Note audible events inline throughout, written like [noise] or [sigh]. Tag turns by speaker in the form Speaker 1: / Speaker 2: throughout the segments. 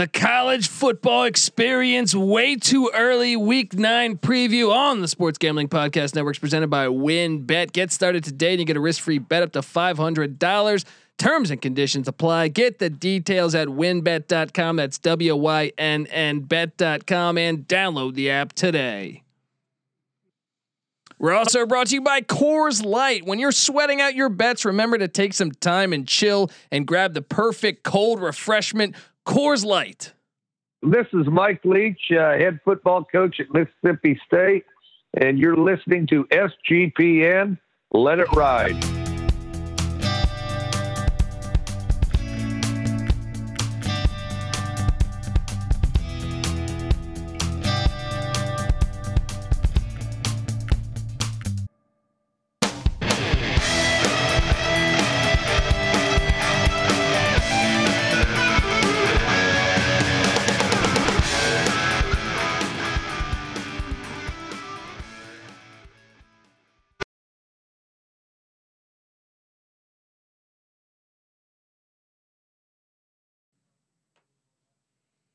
Speaker 1: the college football experience way too early week nine preview on the Sports Gambling Podcast Networks presented by WynnBET. Get started today and you get a risk free bet up to $500. Terms and conditions apply. Get the details at wynnbet.com. That's W Y N N bet.com and download the app today. We're also brought to you by Coors Light. When you're sweating out your bets, remember to take some time and chill and grab the perfect cold refreshment, Coors Light.
Speaker 2: This is Mike Leach, uh, head football coach at Mississippi State, and you're listening to SGPN. Let it ride.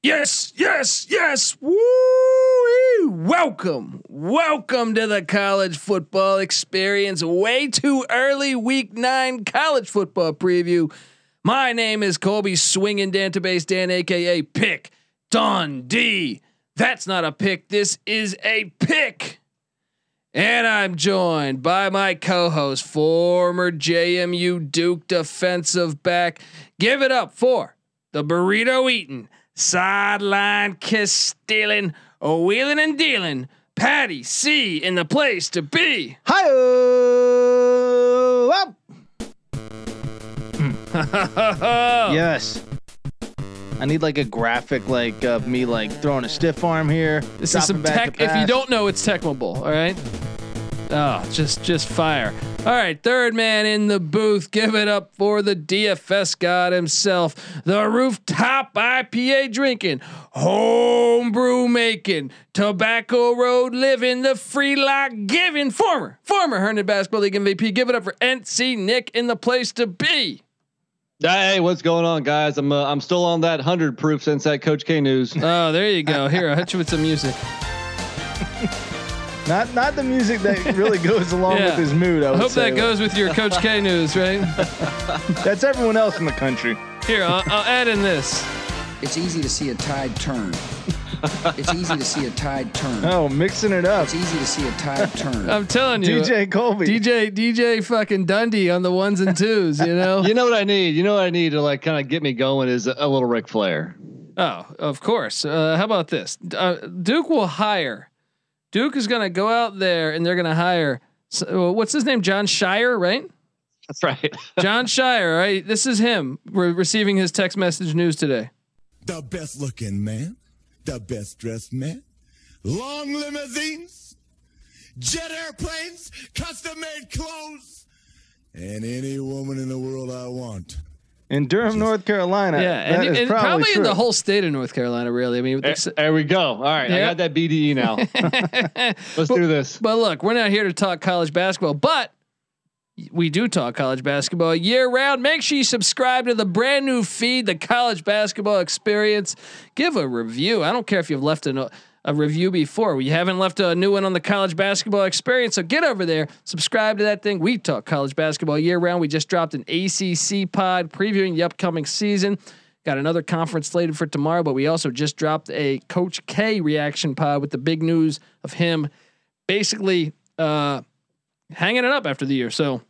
Speaker 1: Yes, yes, yes. Woo! Welcome, welcome to the college football experience. Way too early, week nine college football preview. My name is Colby Swinging Database Dan, aka Pick Dundee. That's not a pick. This is a pick. And I'm joined by my co-host, former JMU Duke defensive back. Give it up for the burrito eating sideline kiss stealing, wheeling and dealing. Patty C in the place to be.
Speaker 3: Hi. up. [laughs] yes. I need like a graphic, like of me like throwing a stiff arm here.
Speaker 1: This is some tech. If you don't know, it's Tecmo Bowl. All right. Oh, just just fire. All right, third man in the booth. Give it up for the DFS god himself, the rooftop IPA drinking, homebrew making, tobacco road living, the free lock giving, former former Herndon Basketball League MVP. Give it up for NC Nick in the place to be.
Speaker 4: Hey, what's going on, guys? I'm uh, I'm still on that hundred proof since that Coach K news.
Speaker 1: Oh, there you go. Here, I'll hit you with some music. [laughs]
Speaker 3: Not not the music that really [laughs] goes along yeah. with his mood. I,
Speaker 1: I hope
Speaker 3: say.
Speaker 1: that goes with your Coach K news, right? [laughs]
Speaker 3: That's everyone else in the country.
Speaker 1: Here, I'll, I'll add in this.
Speaker 5: It's easy to see a tide turn. it's easy to see a tide turn.
Speaker 3: Oh, mixing it up.
Speaker 5: It's easy to see a tide turn.
Speaker 1: I'm telling you,
Speaker 3: DJ Colby,
Speaker 1: DJ DJ fucking Dundee on the ones and twos. You know. [laughs]
Speaker 4: you know what I need. You know what I need to like kind of get me going is a, a little Ric Flair.
Speaker 1: Oh, of course. Uh, how about this? Uh, Duke will hire Duke is going to go out there and they're going to hire what's his name, Jon Scheyer, right?
Speaker 4: That's right, [laughs]
Speaker 1: Jon Scheyer, Right, this is him. We're receiving his text message news today.
Speaker 6: The best looking man, the best dressed man, long limousines, jet airplanes, custom made clothes, and any woman in the world I want
Speaker 3: in Durham, North Carolina.
Speaker 1: Yeah, and, and probably, probably in the whole state of North Carolina. Really, I mean,
Speaker 4: there, there we go. All right, yeah. I got that BDE now. [laughs] Let's
Speaker 1: but,
Speaker 4: do this.
Speaker 1: But look, we're not here to talk college basketball, but we do talk college basketball year round. Make sure you subscribe to the brand new feed, the College Basketball Experience. Give a review. I don't care if you've left a a review before. We haven't left a new one on the college basketball experience. So get over there, subscribe to that thing. We talk college basketball year round. We just dropped an ACC pod previewing the upcoming season. Got another conference slated for tomorrow, but we also just dropped a Coach K reaction pod with the big news of him basically uh, hanging it up after the year. So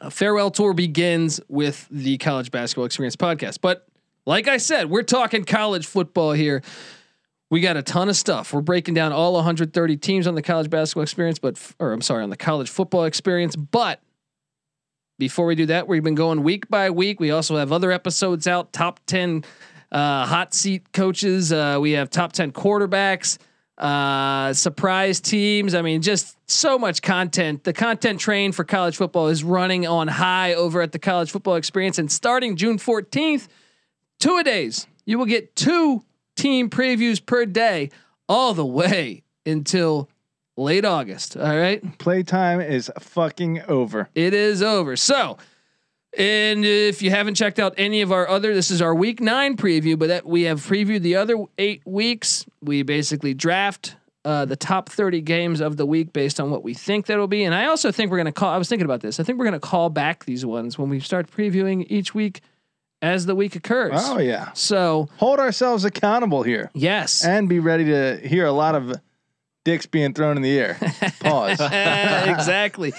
Speaker 1: a farewell tour begins with the college basketball experience podcast. But like I said, we're talking college football here. We got a ton of stuff. We're breaking down all 130 teams on the college basketball experience, but or I'm sorry, on the college football experience. But before we do that, we've been going week by week. We also have other episodes out. Top 10 uh, hot seat coaches. Uh, we have top 10 quarterbacks. Uh, surprise teams. I mean, just so much content. The content train for college football is running on high over at the college football experience. And starting June 14th, two a days, you will get two team previews per day all the way until late August. All right.
Speaker 3: Playtime is fucking over.
Speaker 1: It is over. So And if you haven't checked out any of our other, this is our week nine preview, but that we have previewed the other eight weeks. We basically draft uh, the top 30 games of the week based on what we think that'll be. And I also think we're going to call, I was thinking about this. I think we're going to call back these ones when we start previewing each week as the week occurs.
Speaker 3: Oh yeah.
Speaker 1: So,
Speaker 3: Hold ourselves accountable here
Speaker 1: yes.
Speaker 3: and be ready to hear a lot of dicks being thrown in the air. [laughs] Pause. [laughs]
Speaker 1: exactly.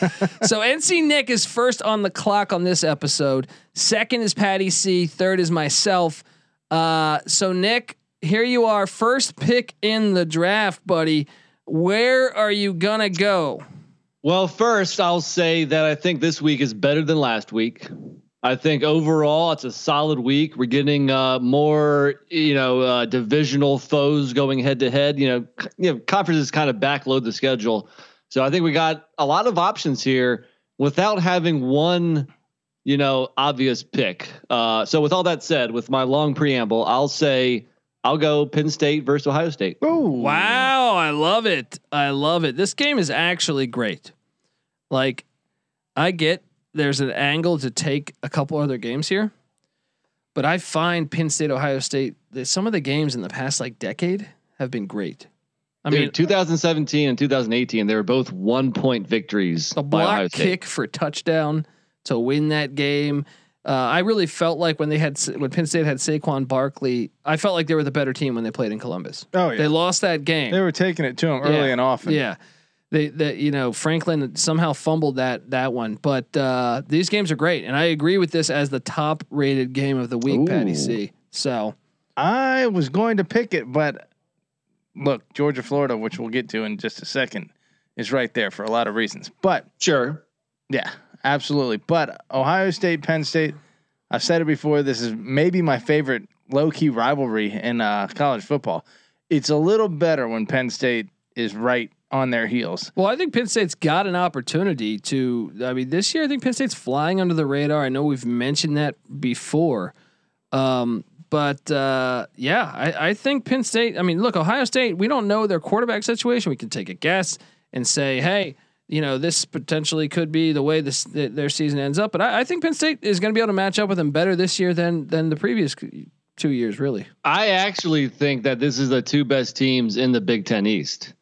Speaker 1: So NC Nick is first on the clock on this episode. Second is Patty C. Third is myself. Uh, so Nick, here you are, first pick in the draft, buddy. Where are you gonna go?
Speaker 4: Well, first I'll say that I think this week is better than last week. I think overall it's a solid week. We're getting uh, more, you know, uh, divisional foes going head to head. You know, c- you know, conferences kind of backload the schedule, so I think we got a lot of options here without having one, you know, obvious pick. Uh, so with all that said, with my long preamble, I'll say I'll go Penn State versus Ohio State.
Speaker 3: Ooh.
Speaker 1: Wow, I love it. I love it. This game is actually great. Like, I get there's an angle to take a couple other games here, but I find Penn State, Ohio State, that some of the games in the past like decade have been great. I
Speaker 4: I
Speaker 1: mean,
Speaker 4: mean, 2017 and 2018, they were both one point victories
Speaker 1: a
Speaker 4: by
Speaker 1: block kick for touchdown to win that game. Uh, I really felt like when they had when Penn State had Saquon Barkley, I felt like they were the better team when they played in Columbus.
Speaker 3: Oh yeah.
Speaker 1: They lost that game.
Speaker 3: They were taking it to them early
Speaker 1: Yeah.
Speaker 3: and often.
Speaker 1: Yeah. They that you know Franklin somehow fumbled that that one, but uh, these games are great, and I agree with this as the top rated game of the week, Patty C. So
Speaker 3: I was going to pick it, but look, Georgia, Florida, which we'll get to in just a second, is right there for a lot of reasons. But
Speaker 4: Sure.
Speaker 3: yeah, absolutely. But Ohio State, Penn State, I've said it before. This is maybe my favorite low key rivalry in uh, college football. It's a little better when Penn State is right on their heels.
Speaker 1: Well, I think Penn State's got an opportunity to. I mean, this year I think Penn State's flying under the radar. I know we've mentioned that before, um, but uh, yeah, I, I think Penn State. I mean, look, Ohio State. We don't know their quarterback situation. We can take a guess and say, hey, you know, this potentially could be the way this th- their season ends up. But I, I think Penn State is going to be able to match up with them better this year than than the previous two years. Really.
Speaker 4: I actually think that this is the two best teams in the Big Ten East.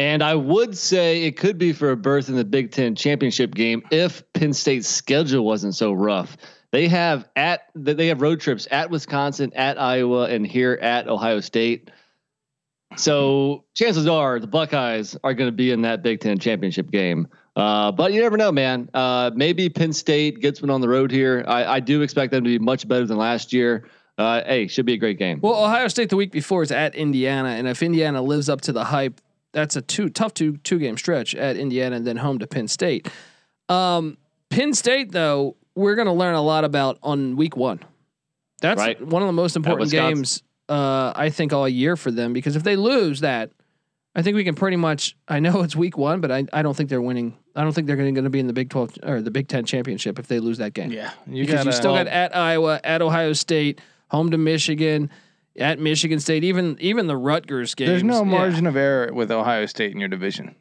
Speaker 4: And I would say it could be for a berth in the Big Ten championship game if Penn State's schedule wasn't so rough. They have at they have road trips at Wisconsin, at Iowa, and here at Ohio State. So chances are the Buckeyes are going to be in that Big Ten championship game. Uh, but you never know, man. Uh, maybe Penn State gets one on the road here. I, I do expect them to be much better than last year. Uh, hey, should be a great game.
Speaker 1: Well, Ohio State the week before is at Indiana, and if Indiana lives up to the hype, that's a two tough two two game stretch at Indiana and then home to Penn State. Um, Penn State though, we're going to learn a lot about on week one. That's
Speaker 4: Right.
Speaker 1: one of the most important games uh, I think all year for them because if they lose that, I think we can pretty much. I know it's week one, but I, I don't think they're winning. I don't think they're going to be in the Big Twelve or the Big Ten championship if they lose that game
Speaker 3: Yeah, you
Speaker 1: because
Speaker 3: got
Speaker 1: you still got at Iowa, at Ohio State, home to Michigan, at Michigan State, even even the Rutgers game.
Speaker 3: There's no
Speaker 1: yeah.
Speaker 3: margin of error with Ohio State in your division.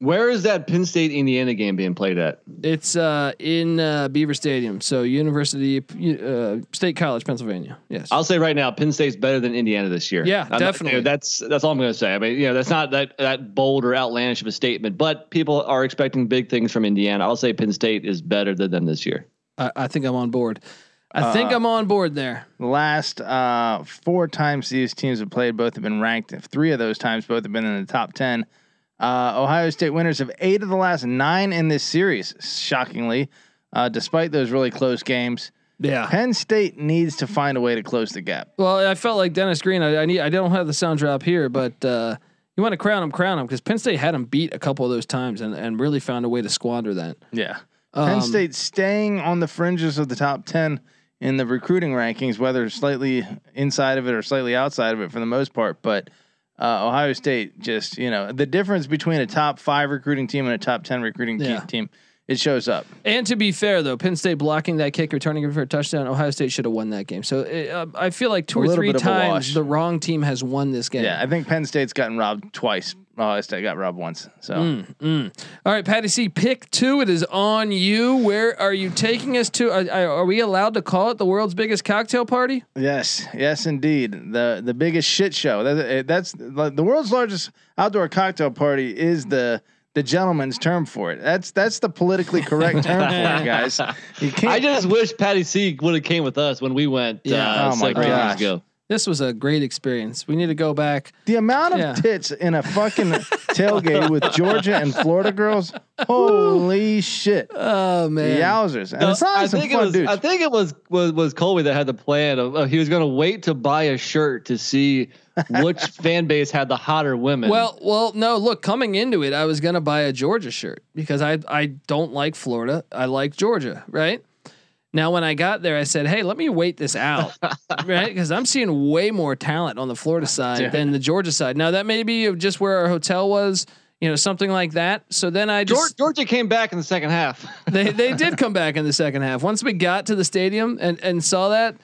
Speaker 4: Where is that Penn State Indiana game being played at?
Speaker 1: It's uh, in uh, Beaver Stadium, so University uh, State College, Pennsylvania. Yes.
Speaker 4: I'll say right now, Penn State's better than Indiana this year.
Speaker 1: Yeah,
Speaker 4: I'm not-
Speaker 1: definitely.
Speaker 4: you know, that's that's all I'm going to say. I mean, you know, that's not that that bold or outlandish of a statement, but people are expecting big things from Indiana. I'll say Penn State is better than them this year.
Speaker 1: I, I think I'm on board. I think
Speaker 3: Uh,
Speaker 1: I'm on board there.
Speaker 3: Last uh, four times these teams have played, both have been ranked. Three of those times, both have been in the top ten. Uh, Ohio State winners of eight of the last nine in this series. Shockingly, uh, despite those really close games,
Speaker 1: Yeah.
Speaker 3: Penn State needs to find a way to close the gap.
Speaker 1: Well, I felt like Dennis Green. I, I need. I don't have the sound drop here, but uh, you want to crown him, crown him, because Penn State had him beat a couple of those times and, and really found a way to squander that.
Speaker 3: Yeah,
Speaker 1: Um,
Speaker 3: Penn State staying on the fringes of the top ten in the recruiting rankings, whether slightly inside of it or slightly outside of it for the most part, but. Uh, Ohio State just, you know, the difference between a top five recruiting team and a top 10 recruiting
Speaker 1: Yeah.
Speaker 3: team, it shows up.
Speaker 1: And to be fair, though, Penn State blocking that kick, returning it for a touchdown, Ohio State should have won that game. So it, uh, I feel like two
Speaker 3: A
Speaker 1: or three
Speaker 3: bit of a
Speaker 1: times the wrong team has won this game.
Speaker 3: Yeah, I think Penn State's gotten robbed twice Ohio State got robbed once. So
Speaker 1: Mm, mm. All right, Patty C, pick two. It is on you. Where are you taking us to? Are, are are we allowed to call it the world's biggest cocktail party?
Speaker 3: yes, yes, indeed, the the biggest shit show. That's, that's the world's largest outdoor cocktail party is the the gentleman's term for it. That's that's the politically correct [laughs] term for it, guys. You can't.
Speaker 4: I just wish Patty C would have came with us when we went.
Speaker 1: Yeah.
Speaker 4: Uh,
Speaker 3: Oh my
Speaker 4: several years
Speaker 3: gosh.
Speaker 4: ago.
Speaker 1: This was a great experience. We need to go back.
Speaker 3: the amount of
Speaker 1: Yeah.
Speaker 3: tits in a fucking tailgate with Georgia and Florida girls. Holy shit!
Speaker 1: Oh man.
Speaker 3: Yowzers! And
Speaker 4: No,
Speaker 3: it's not
Speaker 4: I
Speaker 3: some
Speaker 4: think it
Speaker 3: fun
Speaker 4: was.
Speaker 3: dudes.
Speaker 4: I think it was was was Colby that had the plan of uh, he was going to wait to buy a shirt to see which [laughs] fan base had the hotter women.
Speaker 1: Well, well, no. Look, coming into it, I was gonna buy a Georgia shirt because I I don't like Florida. I like Georgia, right? Now, when I got there, I said, "Hey, let me wait this out, [laughs] right? Because I'm seeing way more talent on the Florida [laughs] side than the Georgia side. Now, that may be just where our hotel was, you know, something like that. So then I just
Speaker 4: Georgia came back in the second half. [laughs]
Speaker 1: they they did come back in the second half once we got to the stadium and and saw that.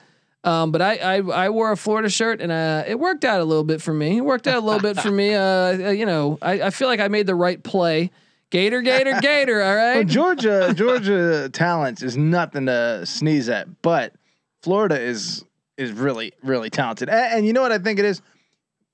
Speaker 1: Um, but I, I I wore a Florida shirt and uh, it worked out a little bit for me. It worked out a little bit for me. Uh, uh, you know, I, I feel like I made the right play. Gator, Gator, Gator. All right. Well.
Speaker 3: Georgia, Georgia talent is nothing to sneeze at, but Florida is is really really talented. And, and you know what I think it is?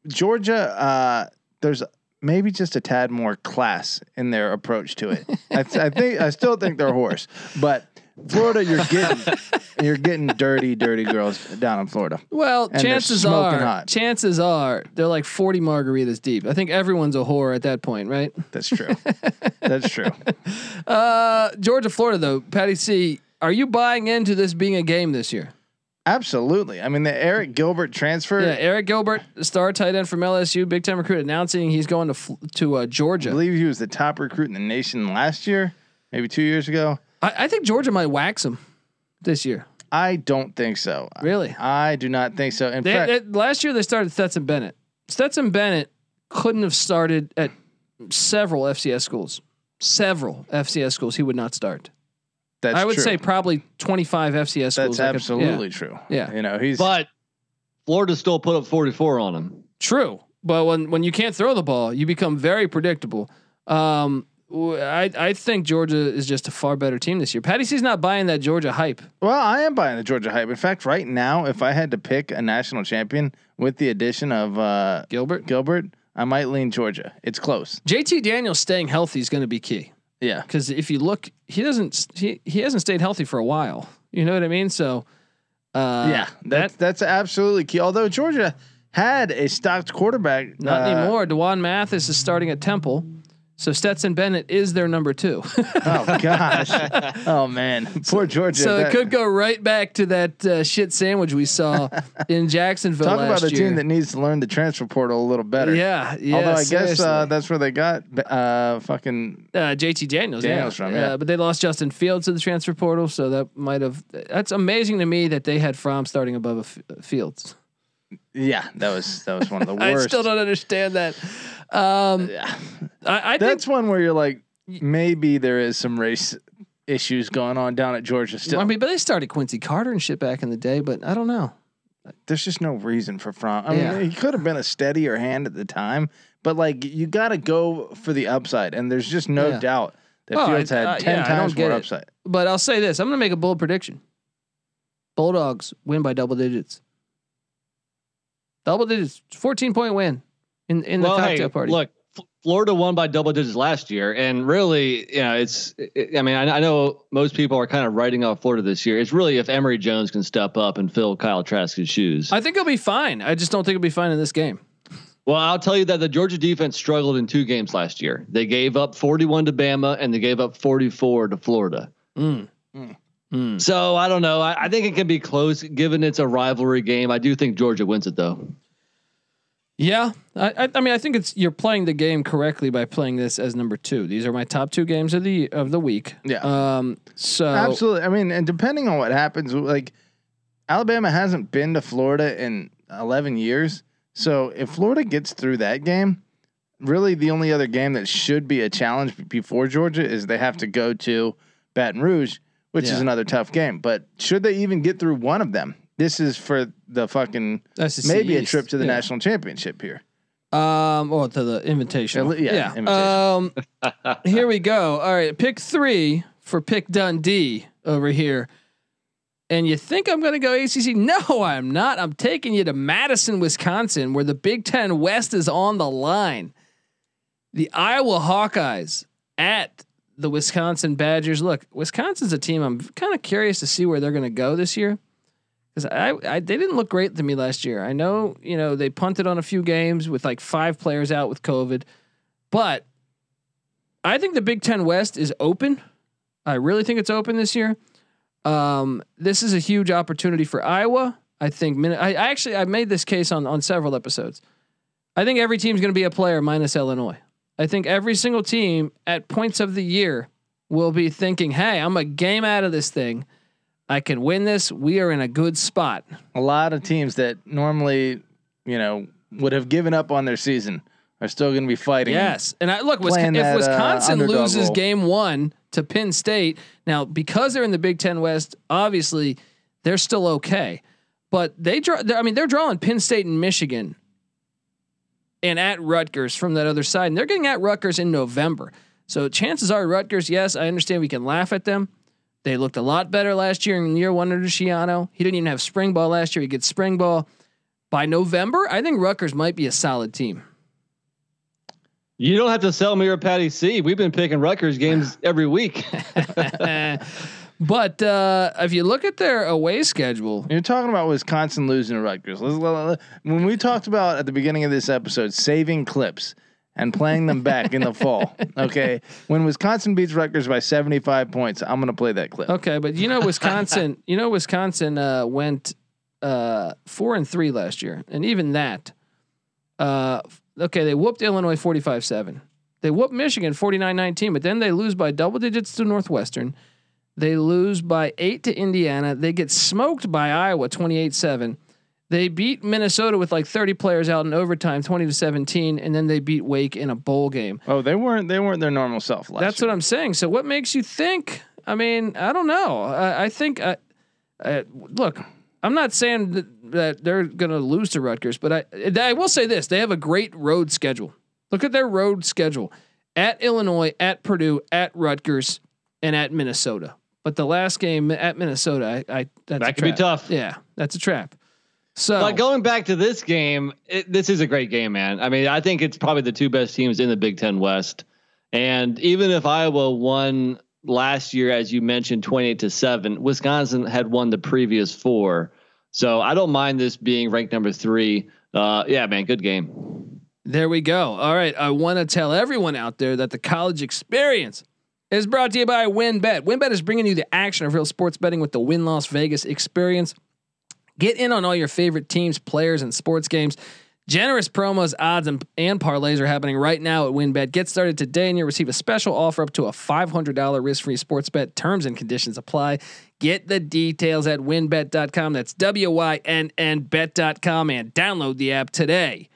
Speaker 3: Georgia, uh, there's maybe just a tad more class in their approach to it. I, th- I think I still think they're horse, but Florida, you're getting you're getting dirty, dirty girls down in Florida.
Speaker 1: Well,
Speaker 3: they're
Speaker 1: chances are,
Speaker 3: hot.
Speaker 1: chances are, they're like forty margaritas deep. I think everyone's a whore at that point, right?
Speaker 3: That's true. That's true. [laughs]
Speaker 1: Uh, Georgia, Florida, though. Patty C, are you buying into this being a game this year?
Speaker 3: Absolutely. I mean, the Arik Gilbert transfer.
Speaker 1: Yeah, Arik Gilbert, star tight end from LSU, big time recruit, announcing he's going to to uh,
Speaker 3: I
Speaker 1: Georgia.
Speaker 3: believe he was the top recruit in the nation last year, maybe two years ago.
Speaker 1: I, I think Georgia might wax him this year.
Speaker 3: I don't think so.
Speaker 1: Really?
Speaker 3: I do not think so. In
Speaker 1: They,
Speaker 3: fact,
Speaker 1: they- last year they started Stetson Bennett. Stetson Bennett couldn't have started at several FCS schools. Several FCS schools he would not start.
Speaker 3: that's
Speaker 1: I would
Speaker 3: true.
Speaker 1: say probably 25 FCS schools.
Speaker 3: that's
Speaker 1: that could- yeah.
Speaker 3: absolutely true.
Speaker 1: Yeah.
Speaker 3: You know, he's
Speaker 4: but Florida still put up 44 on him.
Speaker 1: True, but when when you can't throw the ball, you become very predictable. Um, w- I I think Georgia is just a far better team this year. Patty C's not buying that Georgia hype.
Speaker 3: well, I am buying the Georgia hype. In fact, right now, if I had to pick a national champion with the addition of uh,
Speaker 1: Gilbert,
Speaker 3: Gilbert, I might lean Georgia. It's close.
Speaker 1: JT Daniels staying healthy is going to be key
Speaker 3: Yeah.
Speaker 1: because if you look, he doesn't he he hasn't stayed healthy for a while. You know what I mean? So. Uh,
Speaker 3: yeah, that's that's absolutely key. Although Georgia had a stocked quarterback,
Speaker 1: Not
Speaker 3: uh,
Speaker 1: anymore. D'Wan Mathis is starting at Temple. So Stetson Bennett is their number two. [laughs]
Speaker 3: Oh gosh. [laughs] oh man, poor Georgia.
Speaker 1: so
Speaker 3: That-
Speaker 1: it could go right back to that uh, shit sandwich we saw [laughs] in Jacksonville
Speaker 3: talk
Speaker 1: last
Speaker 3: about a
Speaker 1: year.
Speaker 3: team that needs to learn the transfer portal a little better.
Speaker 1: Yeah, yeah.
Speaker 3: Although I guess uh, that's where they got uh, fucking
Speaker 1: uh, JT Daniels,
Speaker 3: Daniels
Speaker 1: yeah.
Speaker 3: from, yeah.
Speaker 1: Uh, but they lost Justin Fields to the transfer portal, so that might have. That's amazing to me that they had Fromm starting above a F- Fields.
Speaker 3: Yeah. That was that was one of the worst. [laughs]
Speaker 1: I still don't understand that. Um,
Speaker 3: Yeah.
Speaker 1: I, I think
Speaker 3: That's one where you're like, maybe there is some race issues going on down at Georgia still.
Speaker 1: I mean, but they started Quincy Carter and shit back in the day, but I don't know.
Speaker 3: There's just no reason for Fromm. I
Speaker 1: Yeah.
Speaker 3: mean, he could have been a steadier hand at the time, but like you got to go for the upside, and there's just no
Speaker 1: Yeah.
Speaker 3: doubt that
Speaker 1: Oh,
Speaker 3: Fields
Speaker 1: I-
Speaker 3: had
Speaker 1: uh,
Speaker 3: ten
Speaker 1: yeah,
Speaker 3: times more
Speaker 1: it.
Speaker 3: upside.
Speaker 1: But I'll say this: I'm going to make a bold prediction. Bulldogs win by double digits. Double digits, 14 point win in in the
Speaker 4: well,
Speaker 1: cocktail
Speaker 4: hey,
Speaker 1: party.
Speaker 4: look, F- Florida won by double digits last year, and really, you know, it's. It, I mean, I, I know most people are kind of writing off Florida this year. It's really if Emory Jones can step up and fill Kyle Trask's shoes.
Speaker 1: I think he'll be fine. I just don't think he'll be fine in this game.
Speaker 4: Well, I'll tell you that the Georgia defense struggled in two games last year. They gave up 41 to Bama and they gave up 44 to Florida.
Speaker 1: Mm.
Speaker 3: Mm.
Speaker 1: Mm.
Speaker 4: So I don't know. I, I think it can be close given it's a rivalry game. I do think Georgia wins it though.
Speaker 1: Yeah, I, I, I mean, I think it's you're playing the game correctly by playing this as number two. These are my top two games of the of the week.
Speaker 3: Yeah.
Speaker 1: Um. So
Speaker 3: Absolutely. I mean, and depending on what happens, like Alabama hasn't been to Florida in 11 years. So if Florida gets through that game, really the only other game that should be a challenge before Georgia is they have to go to Baton Rouge, which
Speaker 1: Yeah.
Speaker 3: is another tough game. But should they even get through one of them, this is for the fucking
Speaker 1: the
Speaker 3: maybe a trip to the
Speaker 1: Yeah.
Speaker 3: national championship here.
Speaker 1: Um, or to the invitation.
Speaker 3: Yeah,
Speaker 1: Um, [laughs] here we go. All right, pick three for pick Dundee over here. And you think I'm going to go ACC? No, I'm not. I'm taking you to Madison, Wisconsin, where the Big Ten West is on the line. The Iowa Hawkeyes at the Wisconsin Badgers. Look, Wisconsin's a team I'm kind of curious to see where they're going to go this year because I, I they didn't look great to me last year. I know you know they punted on a few games with like five players out with COVID, but I think the Big Ten West is open. I really think it's open this year. Um, this is a huge opportunity for Iowa. I think. I, I actually I made this case on on several episodes. I think every team's going to be a player minus Illinois. I think every single team at points of the year will be thinking, "Hey, I'm a game out of this thing. I can win this. We are in a good spot."
Speaker 3: A lot of teams that normally, you know, would have given up on their season are still going to be fighting.
Speaker 1: Yes, and I look.
Speaker 3: Playing
Speaker 1: Wisconsin, if
Speaker 3: that, uh,
Speaker 1: Wisconsin
Speaker 3: underdog
Speaker 1: loses
Speaker 3: role.
Speaker 1: game one to Penn State, now because they're in the Big Ten West, obviously they're still okay. But they draw. I mean, they're drawing Penn State and Michigan, and at Rutgers from that other side, and they're getting at Rutgers in November. So chances are Rutgers. Yes, I understand we can laugh at them. They looked a lot better last year in year one under Schiano. He didn't even have spring ball last year. He gets spring ball. By November, I think Rutgers might be a solid team.
Speaker 4: You don't have to sell me or Patty C. We've been picking Rutgers games [laughs] every week. [laughs]
Speaker 1: but uh, if you look at their away schedule,
Speaker 3: You're talking about Wisconsin losing to Rutgers. Let's- let- let- When we talked about at the beginning of this episode saving clips and playing them back in the [laughs] fall, okay, when Wisconsin beats Rutgers by 75 points, I'm going to play that clip.
Speaker 1: okay, but you know Wisconsin, [laughs] you know Wisconsin uh, went uh, four and three last year, and even that, uh, okay, they whooped Illinois 45-7. They whooped Michigan 49-19, but then they lose by double digits to Northwestern. They lose by eight to Indiana. They get smoked by Iowa 28-7. They beat Minnesota with like 30 players out in overtime, 20 to 17, and then they beat Wake in a bowl game.
Speaker 3: Oh, they weren't they weren't their normal self last
Speaker 1: That's
Speaker 3: year.
Speaker 1: what I'm saying. So what makes you think? I mean, I don't know. I, I think. I, I, look, I'm not saying that, that they're going to lose to Rutgers, but I I will say this: they have a great road schedule. Look at their road schedule: at Illinois, at Purdue, at Rutgers, and at Minnesota. But the last game at Minnesota, I, I that's
Speaker 4: That could be tough.
Speaker 1: Yeah, that's a trap. So
Speaker 4: But going back to this game, it, this is a great game, man. I mean, I think it's probably the two best teams in the Big Ten West. And even if Iowa won last year, as you mentioned, 28 to 7, Wisconsin had won the previous four. So I don't mind this being ranked number three. Uh, yeah, man, good game.
Speaker 1: There we go. All right. I want to tell everyone out there that the college experience is brought to you by WynnBET. WynnBET is bringing you the action of real sports betting with the Wynn Las Vegas experience. Get in on all your favorite teams, players, and sports games. Generous promos, odds, and, and parlays are happening right now at WynnBET. Get started today and you'll receive a special offer up to a $500 risk free sports bet. Terms and conditions apply. Get the details at wynnbet.com. That's W Y N N bet.com and download the app today.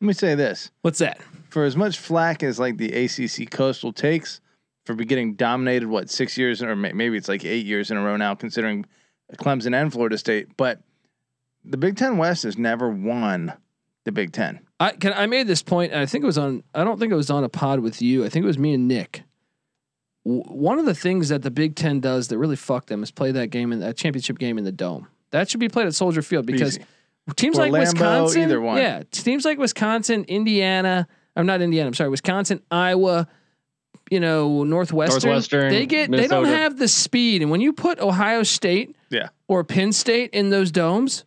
Speaker 3: Let me say this.
Speaker 1: What's that?
Speaker 3: For as much flack as like the ACC Coastal takes for getting dominated what 6 years or maybe it's like 8 years in a row now considering Clemson and Florida State, but the Big 10 West has never won the Big 10.
Speaker 1: I can I made this point. And I think it was on. I don't think it was on a pod with you. I think it was me and Nick. W- one of the things that the Big Ten does that really fucked them is play that game in that championship game in the dome. That should be played at Soldier Field because
Speaker 3: Easy.
Speaker 1: teams
Speaker 3: Or
Speaker 1: like
Speaker 3: Lambeau,
Speaker 1: Wisconsin,
Speaker 3: either one.
Speaker 1: yeah, teams like Wisconsin, Indiana. I'm not Indiana. I'm sorry, Wisconsin, Iowa. You know, Northwestern.
Speaker 4: Northwestern,
Speaker 1: They get. They don't have the speed, and when you put Ohio State,
Speaker 3: Yeah.
Speaker 1: or Penn State in those domes,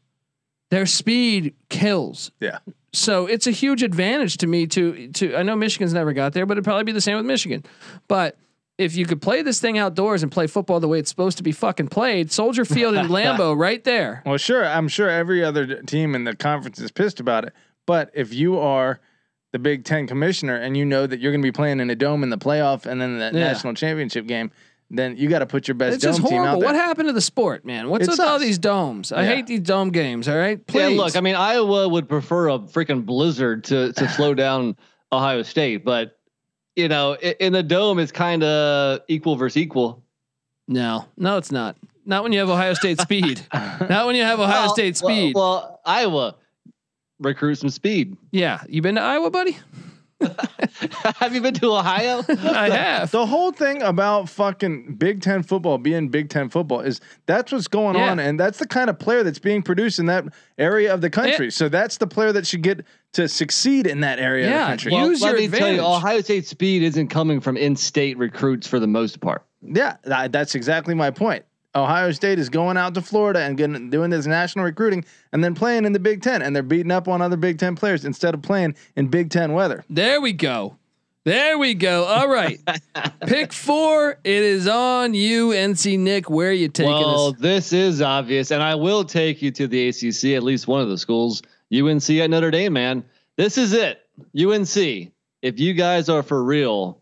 Speaker 1: their speed kills.
Speaker 3: Yeah.
Speaker 1: So it's a huge advantage to me to to I know Michigan's never got there, but it'd probably be the same with Michigan. But if you could play this thing outdoors and play football the way it's supposed to be fucking played, Soldier Field and [laughs] Lambeau right there.
Speaker 3: Well, sure, I'm sure every other team in the conference is pissed about it. But if you are the Big Ten commissioner and you know that you're going to be playing in a dome in the playoff and then the
Speaker 1: Yeah.
Speaker 3: national championship game, then you got to put your best
Speaker 1: It's
Speaker 3: dome
Speaker 1: just
Speaker 3: team out there.
Speaker 1: What happened to the sport, man? What's
Speaker 3: It
Speaker 1: with all these domes? I
Speaker 3: Yeah.
Speaker 1: hate these dome games. All right, please.
Speaker 4: Yeah, look, I mean, Iowa would prefer a freaking blizzard to to [laughs] slow down Ohio State, but you know, in the dome, it's kind of equal versus equal.
Speaker 1: no, no, it's not. Not when you have Ohio State speed. [laughs] not when you have Ohio
Speaker 4: Well,
Speaker 1: State
Speaker 4: well-
Speaker 1: speed.
Speaker 4: Well, Iowa, recruit some speed.
Speaker 1: Yeah, you been to Iowa, buddy? [laughs] [laughs]
Speaker 4: Have you been to Ohio? [laughs]
Speaker 1: I have.
Speaker 3: The whole thing about fucking Big Ten football being Big Ten football is that's what's going
Speaker 1: Yeah.
Speaker 3: on, and that's the kind of player that's being produced in that area of the country. So that's the player that should get to succeed in that area of
Speaker 1: Yeah,
Speaker 3: the country.
Speaker 1: well- Use
Speaker 4: let
Speaker 1: your
Speaker 4: me tell you. Ohio State speed isn't coming from in-state recruits for the most part.
Speaker 3: Yeah, that's exactly my point. Ohio State is going out to Florida and getting, doing this national recruiting and then playing in the Big Ten, and they're beating up on other Big Ten players instead of playing in Big Ten weather.
Speaker 1: There we go. There we go. All right. [laughs] Pick four. It is on you, NC Nick. Where are you taking
Speaker 4: well,
Speaker 1: us?
Speaker 4: this is obvious, and I will take you to the ACC, at least one of the schools, UNC at Notre Dame. Man, this is it. UNC. If you guys are for real,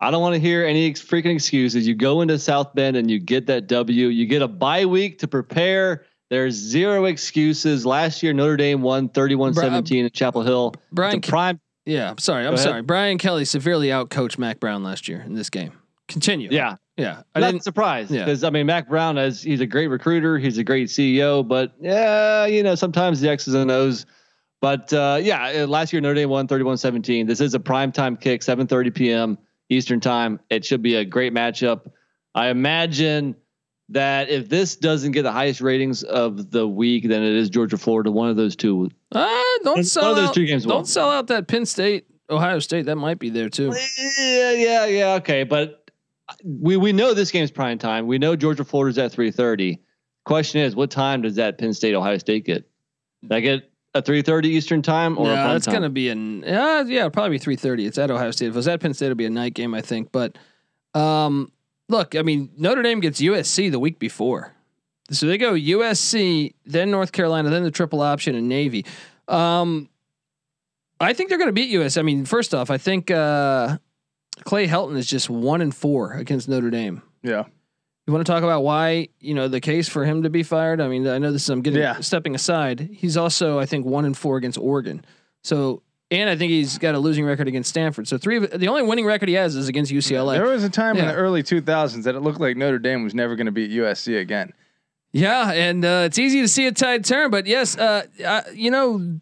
Speaker 4: I don't want to hear any freaking excuses. You go into South Bend and you get that W. You get a bye week to prepare. There's zero excuses. Last year, Notre Dame won 31 17 at Chapel Hill.
Speaker 1: Brian,
Speaker 4: prime.
Speaker 1: yeah, I'm sorry. I'm
Speaker 4: Go ahead.
Speaker 1: sorry. Brian Kelly severely outcoached Mack Brown last year in this game. Continue.
Speaker 4: Yeah.
Speaker 1: Yeah. I
Speaker 4: I'm not
Speaker 1: didn't.
Speaker 4: surprised
Speaker 1: yeah.
Speaker 4: because I mean Mack Brown as he's a great recruiter, he's a great CEO, but yeah, you know sometimes the X's and O's. But uh, yeah, uh, last year Notre Dame won 31-17. This is a prime time kick, 7:30 p.m. Eastern time. It should be a great matchup. I imagine that if this doesn't get the highest ratings of the week, then it is Georgia Florida. One of those two.
Speaker 1: Ah, don't sell One
Speaker 4: of those
Speaker 1: out.
Speaker 4: two games
Speaker 1: Don't
Speaker 4: will.
Speaker 1: sell out that Penn State, Ohio State. That might be there too.
Speaker 4: Yeah, yeah, yeah. Okay, but we we know this game's prime time. We know Georgia Florida's at three thirty. Question is, what time does that Penn State Ohio State get? Did I get a three thirty Eastern time or a
Speaker 1: Yeah, it's
Speaker 4: time?
Speaker 1: gonna be an uh, yeah, it'll probably be three thirty. It's at Ohio State. If it was at Penn State, it'll be a night game, I think. But um, look, I mean, Notre Dame gets USC the week before, so they go USC, then North Carolina, then the triple option and Navy. Um, I think they're gonna beat US. I mean, first off, I think uh, Clay Helton is just one and four against Notre Dame.
Speaker 3: Yeah.
Speaker 1: You want to talk about why you know the case for him to be fired? I mean, I know this is I'm getting
Speaker 3: Yeah.
Speaker 1: stepping aside. He's also I think one and four against Oregon. So and I think he's got a losing record against Stanford. So three of the only winning record he has is against UCLA.
Speaker 3: There was a time in the early 2000s that it looked like Notre Dame was never going to beat USC again.
Speaker 1: Yeah, and uh, it's easy to see a tide turn, but yes, uh, uh, you know,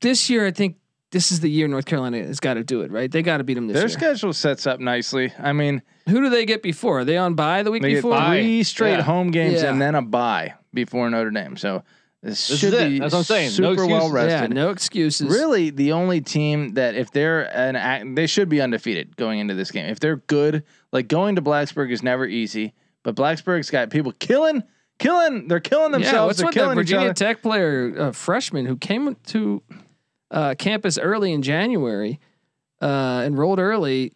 Speaker 1: this year I think this is the year North Carolina has got to do it. Right? They got to beat them this year.
Speaker 3: Their
Speaker 1: year.
Speaker 3: schedule sets up nicely. I mean,
Speaker 1: Who do they get before? Are they on bye the week
Speaker 3: they get
Speaker 1: before?
Speaker 3: three straight
Speaker 4: Yeah.
Speaker 3: home games
Speaker 1: Yeah.
Speaker 3: and then a bye before Notre Dame. So this,
Speaker 4: This
Speaker 3: should
Speaker 4: is it.
Speaker 3: be
Speaker 4: That's what I'm saying. No
Speaker 3: super well
Speaker 4: excuses.
Speaker 3: rested.
Speaker 1: Yeah, no excuses.
Speaker 3: Really, the only team that if they're an act, they should be undefeated going into this game. If they're good, like going to Blacksburg is never easy, but Blacksburg's got people killing, killing. They're killing themselves.
Speaker 1: Yeah,
Speaker 3: themselves.
Speaker 1: what's
Speaker 3: they're
Speaker 1: with
Speaker 3: killing each
Speaker 1: Virginia. Tech player, uh, freshman who came to uh, campus early in January, uh, enrolled early,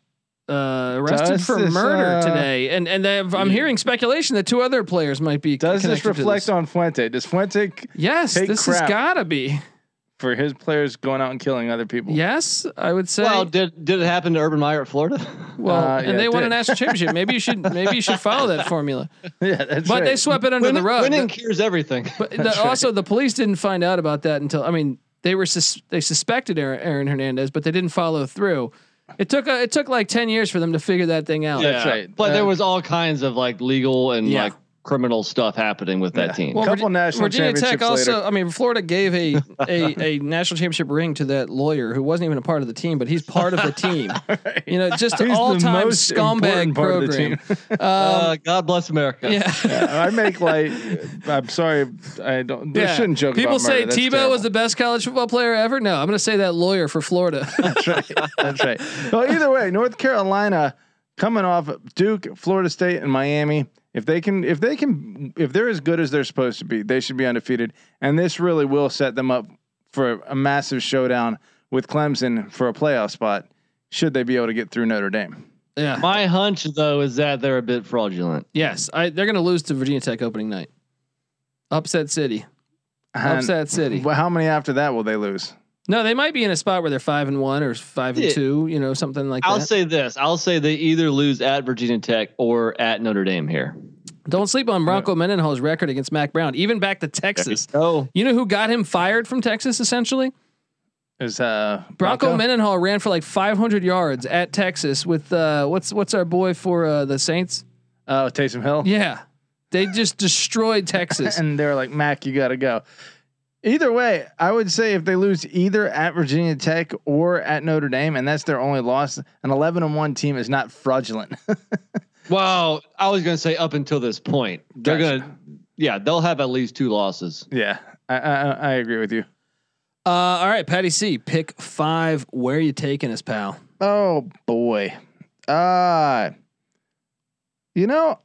Speaker 1: uh, arrested
Speaker 3: Does
Speaker 1: for
Speaker 3: this,
Speaker 1: murder
Speaker 3: uh,
Speaker 1: today, and and they've, I'm hearing speculation that two other players might be.
Speaker 3: Does this reflect
Speaker 1: this.
Speaker 3: on Fuente? Does Fuente
Speaker 1: Yes,
Speaker 3: take
Speaker 1: this has got to be.
Speaker 3: for his players going out and killing other people?
Speaker 1: Yes, I would say.
Speaker 4: well, did did it happen to Urban Meyer at Florida? [laughs]
Speaker 1: Well,
Speaker 3: Uh,
Speaker 1: and
Speaker 3: yeah,
Speaker 1: they won a national championship. Maybe you should maybe you should follow that formula. [laughs]
Speaker 3: yeah, that's
Speaker 1: But
Speaker 3: right.
Speaker 1: they swept it under
Speaker 4: winning,
Speaker 1: the rug.
Speaker 4: winning
Speaker 1: The-
Speaker 4: cures everything.
Speaker 1: But the, also, the police didn't find out about that until I mean they were sus- they suspected Aaron, Aaron Hernandez, but they didn't follow through. It took a, it took like ten years for them to figure that thing out.
Speaker 3: That's right.
Speaker 4: But
Speaker 3: Uh,
Speaker 4: there was all kinds of like legal and
Speaker 1: Yeah.
Speaker 4: like criminal stuff happening with that
Speaker 3: Yeah.
Speaker 4: team.
Speaker 1: Well,
Speaker 3: Couple
Speaker 1: Virgi-
Speaker 3: national
Speaker 1: Virginia Tech also.
Speaker 3: later.
Speaker 1: I mean, Florida gave a, [laughs] a a national championship ring to that lawyer who wasn't even a part of the team, but he's part of the team. [laughs] You know, just an all time scumbag
Speaker 3: important part of the
Speaker 1: program. [laughs] Um,
Speaker 4: uh, God bless America.
Speaker 1: yeah.
Speaker 3: Yeah, I make like. I'm sorry. I don't. I
Speaker 1: Yeah.
Speaker 3: shouldn't joke.
Speaker 1: People
Speaker 3: about
Speaker 1: say
Speaker 3: murder. That's
Speaker 1: Tebow
Speaker 3: terrible.
Speaker 1: was the best college football player ever. No, I'm going to say that lawyer for Florida.
Speaker 3: That's right. That's right. Well, either way, North Carolina coming off Duke, Florida State, and Miami. If they can, if they can, if they're as good as they're supposed to be, they should be undefeated. And this really will set them up for a massive showdown with Clemson for a playoff spot. Should they be able to get through Notre Dame?
Speaker 1: yeah.
Speaker 4: My hunch though is that they're a bit fraudulent.
Speaker 1: Yes, I, they're going to lose to Virginia Tech opening night. Upset City.
Speaker 3: And
Speaker 1: Upset City.
Speaker 3: Well, how many after that will they lose?
Speaker 1: No, they might be in a spot where they're five and one or five and
Speaker 4: Yeah.
Speaker 1: two. You know, something like that.
Speaker 4: I'll say this. I'll say they either lose at Virginia Tech or at Notre Dame here.
Speaker 1: Don't sleep on Bronco Mendenhall's record against Mack Brown, even back to Texas.
Speaker 4: Oh,
Speaker 1: You know who got him fired from Texas? Essentially,
Speaker 3: Is uh
Speaker 1: Bronco, Mendenhall ran for like 500 yards at Texas with uh, what's what's our boy for uh, the Saints?
Speaker 3: Oh, Taysom Hill.
Speaker 1: Yeah, they just destroyed Texas. [laughs]
Speaker 3: And they're like, Mac, you got to go. Either way, I would say if they lose either at Virginia Tech or at Notre Dame, and that's their only loss, an 11 and one team is not fraudulent. [laughs]
Speaker 4: Well, I was going to say up until this point, they're
Speaker 3: Gotcha.
Speaker 4: going to, yeah, they'll have at least two losses.
Speaker 3: yeah, I, I, I agree with you.
Speaker 1: Uh, all right, Patty C, pick five. Where are you taking us, pal?
Speaker 3: Oh boy. Uh you know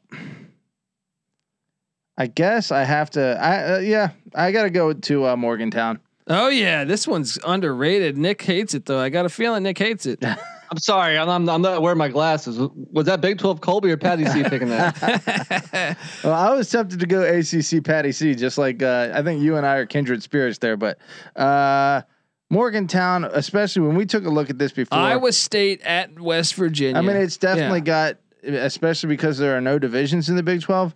Speaker 3: I guess I have to I uh, yeah, I got to go to uh, Morgantown.
Speaker 1: Oh yeah, this one's underrated. Nick hates it though. I got a feeling Nick hates it. [laughs]
Speaker 4: I'm sorry, I'm, I'm, I'm not wearing my glasses. Was that Big 12 Colby or Patty C picking that? [laughs]
Speaker 3: Well, I was tempted to go ACC Patty C just like uh, I think you and I are kindred spirits there, but uh Morgantown, especially when we took a look at this before.
Speaker 1: Iowa State at West Virginia.
Speaker 3: I mean, it's definitely
Speaker 1: Yeah.
Speaker 3: got especially because there are no divisions in the Big 12.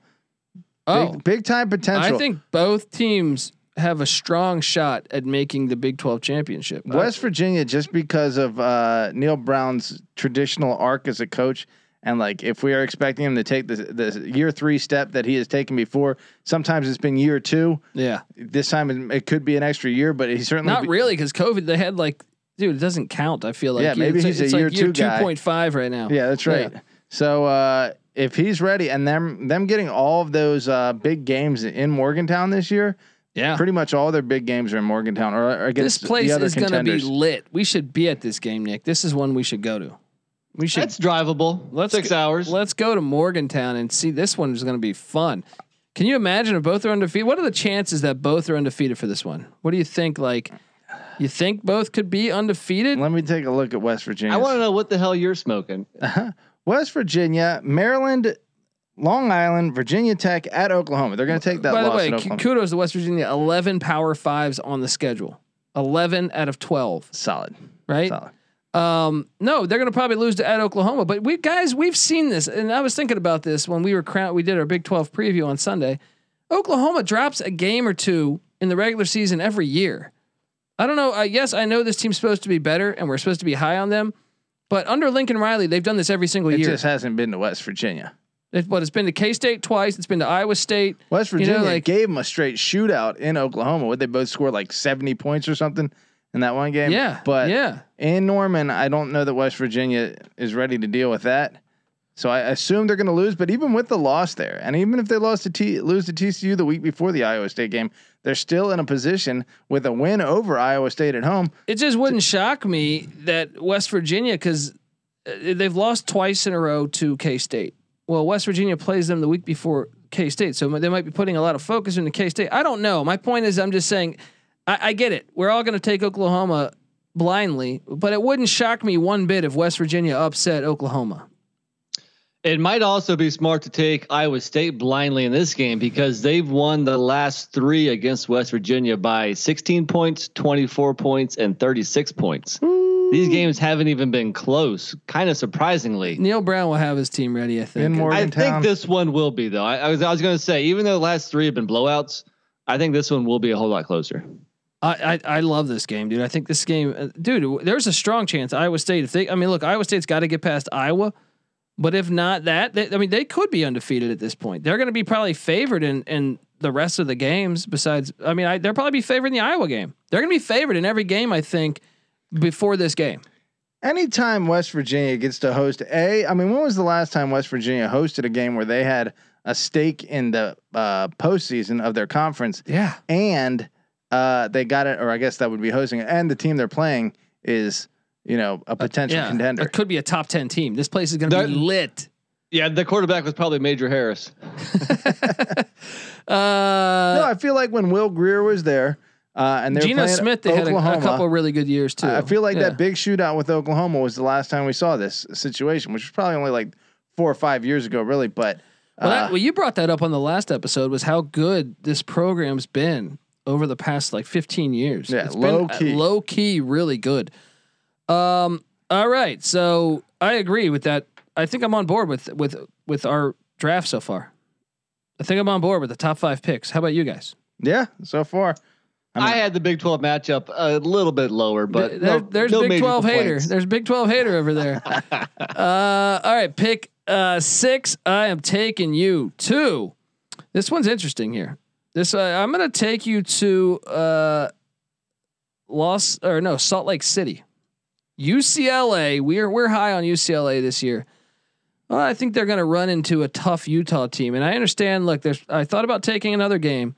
Speaker 1: Oh,
Speaker 3: Big, big time potential.
Speaker 1: I think both teams have a strong shot at making the Big Twelve championship.
Speaker 3: West Virginia, just because of uh, Neal Brown's traditional arc as a coach, and like if we are expecting him to take the the year three step that he has taken before, sometimes it's been year two.
Speaker 1: yeah,
Speaker 3: This time it, could be an extra year, but he certainly
Speaker 1: not
Speaker 3: be-
Speaker 1: really because COVID. They had like, dude, it doesn't count. I feel like
Speaker 3: Yeah, maybe
Speaker 1: it's,
Speaker 3: he's a
Speaker 1: it's
Speaker 3: year
Speaker 1: like year
Speaker 3: two
Speaker 1: two point five right now.
Speaker 3: Yeah, that's right. So uh, if he's ready, and them them getting all of those uh, big games in Morgantown this year,
Speaker 1: yeah.
Speaker 3: pretty much all their big games are in Morgantown or, or
Speaker 1: This place
Speaker 3: the other
Speaker 1: is going to be lit. We should be at this game, Nick. This is one we should go to. We should.
Speaker 4: That's drivable.
Speaker 1: Let's
Speaker 4: Six
Speaker 1: go-
Speaker 4: hours.
Speaker 1: Let's go to Morgantown and see. This one is going to be fun. Can you imagine if both are undefeated? What are the chances that both are undefeated for this one? What do you think? Like, you think both could be undefeated?
Speaker 3: Let me take a look at West Virginia.
Speaker 4: I want to know what the hell you're smoking. [laughs]
Speaker 3: West Virginia, Maryland, Long Island, Virginia Tech at Oklahoma. They're going to take that
Speaker 1: By the way,
Speaker 3: at
Speaker 1: k-
Speaker 3: Oklahoma.
Speaker 1: kudos to West Virginia. Eleven Power Fives on the schedule. Eleven out of twelve.
Speaker 3: Solid.
Speaker 1: Right.
Speaker 3: Solid.
Speaker 1: Um, no, they're going to probably lose to at Oklahoma. But we guys, we've seen this, and I was thinking about this when we were. We did our Big Twelve preview on Sunday. Oklahoma drops a game or two in the regular season every year. I don't know. Uh, yes, I know this team's supposed to be better, and we're supposed to be high on them. But under Lincoln Riley, they've done this every single
Speaker 3: It
Speaker 1: year.
Speaker 3: It just hasn't been to West Virginia.
Speaker 1: It, but it's been to K State twice. It's been to Iowa State.
Speaker 3: West
Speaker 1: You know,
Speaker 3: Virginia
Speaker 1: like-
Speaker 3: gave them a straight shootout in Oklahoma. Would they both score like 70 points or something in that one game?
Speaker 1: Yeah,
Speaker 3: But
Speaker 1: yeah,
Speaker 3: in Norman, I don't know that West Virginia is ready to deal with that. So I assume they're going to lose. But even with the loss there, and even if they lost to T, lose to TCU the week before the Iowa State game, they're still in a position with a win over Iowa State at home.
Speaker 1: it just wouldn't shock me that West Virginia, because uh, they've lost twice in a row to K State. Well, West Virginia plays them the week before K State, so they might be putting a lot of focus into K State. I don't know. My point is, I'm just saying, I, I get it. We're all going to take Oklahoma blindly, but it wouldn't shock me one bit if West Virginia upset Oklahoma.
Speaker 4: It might also be smart to take Iowa State blindly in this game because they've won the last three against West Virginia by 16 points, 24 points, and 36 points. These games haven't even been close, kind of surprisingly.
Speaker 1: Neal Brown will have his team ready. I think.
Speaker 3: In
Speaker 4: I think this one will be though. I, I was I was going to say even though the last three have been blowouts, I think this one will be a whole lot closer.
Speaker 1: I, I I love this game, dude. I think this game, uh, dude. There's a strong chance Iowa State. If they, I mean, look, Iowa State's got to get past Iowa, but if not that, they, I mean, they could be undefeated at this point. They're going to be probably favored in in the rest of the games. Besides, I mean, I, they'll probably be favored in the Iowa game. They're going to be favored in every game. I think before this game.
Speaker 3: anytime West Virginia gets to host a, I mean, when was the last time West Virginia hosted a game where they had a stake in the uh, postseason of their conference
Speaker 1: Yeah,
Speaker 3: and uh, they got it, or I guess that would be hosting it, and the team they're playing is, you know, a potential
Speaker 1: yeah.
Speaker 3: contender.
Speaker 1: It could be a top ten team. This place is going to be lit.
Speaker 4: Yeah, the quarterback was probably Major Harris. [laughs]
Speaker 3: no,
Speaker 1: Uh,
Speaker 3: I feel like when Will Grier was there, uh, and they were
Speaker 1: Geno
Speaker 3: playing
Speaker 1: Smith, they had a,
Speaker 3: Oklahoma,
Speaker 1: a couple of really good years too.
Speaker 3: I feel like
Speaker 1: Yeah.
Speaker 3: that big shootout with Oklahoma was the last time we saw this situation, which was probably only like four or five years ago, really. But
Speaker 1: Well,
Speaker 3: uh,
Speaker 1: that, well, you brought that up on the last episode was how good this program's been over the past like 15 years.
Speaker 3: Yeah,
Speaker 1: been,
Speaker 3: low
Speaker 1: uh,
Speaker 3: key.
Speaker 1: low key, really good. Um, all right, so I agree with that. I think I'm on board with with with our draft so far. I think I'm on board with the top five picks. How about you guys?
Speaker 3: yeah, so far, I
Speaker 4: I, had the Big 12 matchup a little bit lower, but
Speaker 1: there-
Speaker 4: no-
Speaker 1: there's
Speaker 4: no
Speaker 1: Big
Speaker 4: major
Speaker 1: 12 hater. There's Big 12 hater over there. [laughs] uh, all right, pick uh, six. I am taking you to. This one's interesting here. This uh, I'm gonna take you to uh, Los or no Salt Lake City, UCLA. We're we're high on UCLA this year. Well, I think they're gonna run into a tough Utah team, and I understand. Look, there's I thought about taking another game,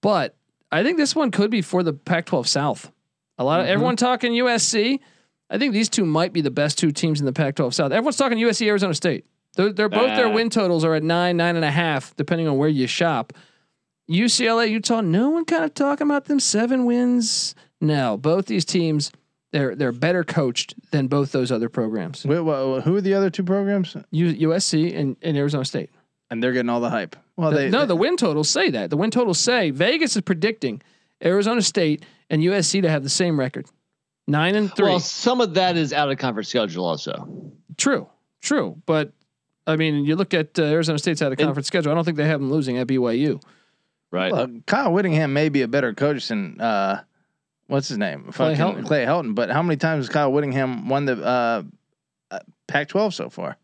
Speaker 1: but I think this one could be for the Pac-12 South. A lot of
Speaker 3: Mhm.
Speaker 1: everyone talking USC. I think these two might be the best two teams in the Pac-12 South. Everyone's talking USC, Arizona State. They're, they're both their win totals are at nine, nine and a half, depending on where you shop. UCLA, Utah, no one kind of talking about them seven wins. No, both these teams, they're they're better coached than both those other programs.
Speaker 3: Wait, wha- who are the other two programs?
Speaker 1: U, USC and, and Arizona State.
Speaker 3: And they're getting all the hype. Well,
Speaker 1: The-
Speaker 3: they
Speaker 1: no, the win totals say that. The win totals say Vegas is predicting Arizona State and USC to have the same record, nine and three.
Speaker 4: Well, some of that is out of conference schedule also.
Speaker 1: True, true. But I mean, you look at uh, Arizona State's out of
Speaker 4: And-
Speaker 1: conference schedule. I don't think they have them losing at BYU.
Speaker 4: Right.
Speaker 3: Look, Kyle Whittingham may be a better coach than uh, what's his name,
Speaker 1: Clay
Speaker 3: Fucking
Speaker 1: Helton.
Speaker 3: Clay Helton. But how many times has Kyle Whittingham won the uh, uh, Pac-12 so far?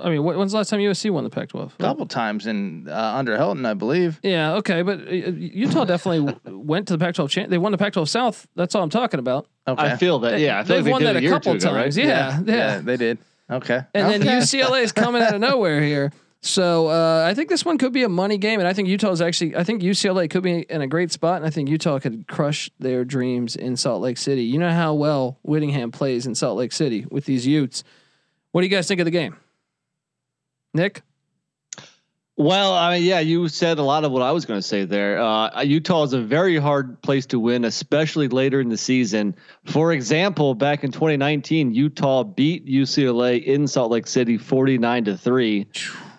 Speaker 1: I mean, wh- when's the last time USC won the Pac-12?
Speaker 3: A couple times in uh, under Helton, I believe.
Speaker 1: Yeah, okay, but uh, Utah definitely w- [laughs] went to the Pac-12. Champ- they won the Pac-12 South. That's all I'm talking about.
Speaker 3: Okay,
Speaker 4: I feel that. Yeah, I feel
Speaker 1: they've
Speaker 4: like
Speaker 1: won
Speaker 4: they did
Speaker 1: that a
Speaker 4: year or
Speaker 1: couple
Speaker 4: two ago, right?
Speaker 1: times. Yeah, yeah.
Speaker 3: they did. Okay,
Speaker 1: And then
Speaker 3: Okay.
Speaker 1: UCLA is coming out of [laughs] nowhere here. So uh, I think this one could be a money game, and I think Utah is actually. I think UCLA could be in a great spot, and I think Utah could crush their dreams in Salt Lake City. You know how well Whittingham plays in Salt Lake City with these Utes. What do you guys think of the game, Nick?
Speaker 4: Well, I mean, yeah, you said a lot of what I was going to say there. Uh, Utah is a very hard place to win, especially later in the season. For example, back in 2019, Utah beat UCLA in Salt Lake City 49 to three.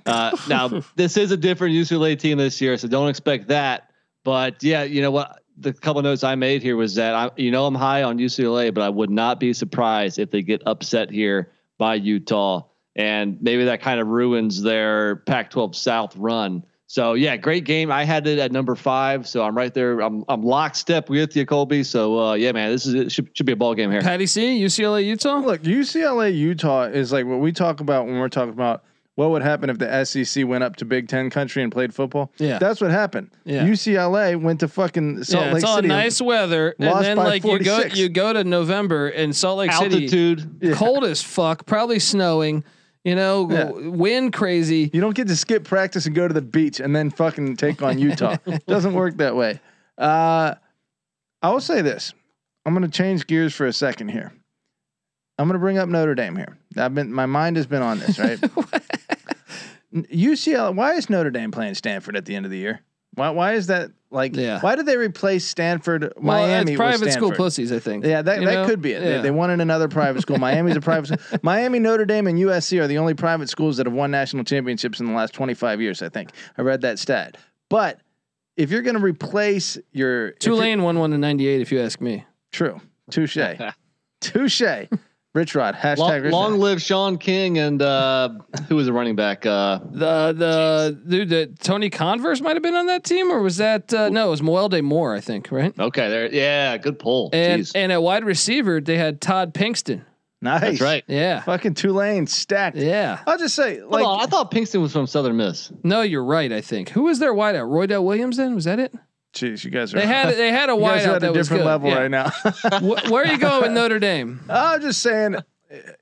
Speaker 4: Uh, now, [laughs] this is a different UCLA team this year, so don't expect that. But yeah, you know what? The couple notes I made here was that I, you know, I'm high on UCLA, but I would not be surprised if they get upset here by Utah, and maybe that kind of ruins their Pac-12 South run. So yeah, great game. I had it at number five, so I'm right there. I'm I'm lockstep with you, Colby. So uh, yeah, man, this is it should should be a ball game here.
Speaker 1: Patty C, UCLA, Utah.
Speaker 3: Look, UCLA Utah is like what we talk about when we're talking about what would happen if the SEC went up to Big Ten country and played football.
Speaker 1: Yeah.
Speaker 3: that's what happened.
Speaker 1: Yeah.
Speaker 3: UCLA went to fucking Salt
Speaker 1: yeah,
Speaker 3: Lake
Speaker 1: it's all
Speaker 3: City.
Speaker 1: nice weather, and then
Speaker 3: by
Speaker 1: like you go you go to November in Salt Lake City,
Speaker 4: Altitude.
Speaker 1: cold as fuck, probably snowing. You know,
Speaker 3: Yeah.
Speaker 1: wind crazy.
Speaker 3: You don't get to skip practice and go to the beach and then fucking take on Utah. [laughs] Doesn't work that way. Uh, I will say this. I'm going to change gears for a second here. I'm going to bring up Notre Dame here. I've been my mind has been on this, right? [laughs] UCLA. Why is Notre Dame playing Stanford at the end of the year? Why? Why is that like?
Speaker 1: Yeah.
Speaker 3: Why did they replace Stanford,
Speaker 1: Well,
Speaker 3: Miami,
Speaker 1: it's private school pussies, I think.
Speaker 3: Yeah, that,
Speaker 1: You
Speaker 3: that
Speaker 1: know?
Speaker 3: could be it. They,
Speaker 1: Yeah.
Speaker 3: they wanted another private school. Miami's a private school. [laughs] Miami, Notre Dame, and USC are the only private schools that have won national championships in the last 25 years, I think. I read that stat. But if you're going to replace your.
Speaker 1: Tulane won one in '98, if you ask me.
Speaker 3: True. Touche. [laughs] Touche. Rich Rod. Hashtag
Speaker 4: Long,
Speaker 3: Rich
Speaker 4: long
Speaker 3: Rod.
Speaker 4: live Shaun King and uh, who was the running back? Uh,
Speaker 1: The the dude that Tony Converse might have been on that team, or was that uh, no? It was Moelde Moore, I think, right?
Speaker 4: okay, there. Yeah, good pull.
Speaker 1: And
Speaker 4: Jeez.
Speaker 1: and at wide receiver, they had Todd Pinkston.
Speaker 3: Nice.
Speaker 4: That's right.
Speaker 1: Yeah,
Speaker 3: Fucking Tulane stacked.
Speaker 1: yeah.
Speaker 3: I'll just say, like,
Speaker 4: on, I thought Pinkston was from Southern Miss.
Speaker 1: No, you're right. I think who was their wideout? Roydell Williams. Then was that it?
Speaker 3: Jeez, you guys are.
Speaker 1: They had they had a [laughs]
Speaker 3: you guys are
Speaker 1: wideout
Speaker 3: at a
Speaker 1: that was
Speaker 3: different
Speaker 1: good.
Speaker 3: level
Speaker 1: Yeah.
Speaker 3: right now. [laughs]
Speaker 1: Wh- where are you going with Notre Dame? [laughs]
Speaker 3: I'm just saying,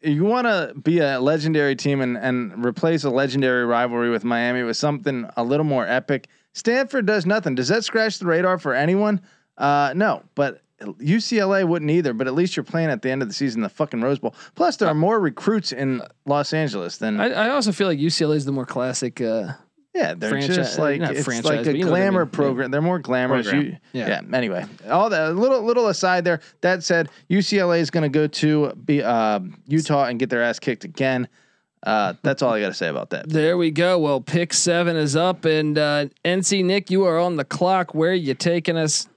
Speaker 3: you want to be a legendary team and, and replace a legendary rivalry with Miami with something a little more epic. Stanford does nothing. Does that scratch the radar for anyone? Uh, no, but UCLA wouldn't either. But at least you're playing at the end of the season the fucking Rose Bowl. Plus, there are more recruits in Los Angeles than
Speaker 1: I, I also feel like UCLA is the more classic. Uh,
Speaker 3: yeah. They're
Speaker 1: franchise-
Speaker 3: just like it's
Speaker 1: franchise,
Speaker 3: like a
Speaker 1: but you know I
Speaker 3: glamour
Speaker 1: mean. Yeah.
Speaker 3: program. They're more glamorous.
Speaker 4: Program.
Speaker 3: You-
Speaker 1: Yeah.
Speaker 3: yeah. Anyway, all that little little aside there. That said, UCLA is going to go to be uh, Utah and get their ass kicked again. Uh, that's all I got to say about that.
Speaker 1: there we go. Well, pick seven is up, and uh, NC Nick, you are on the clock. Where are you taking us?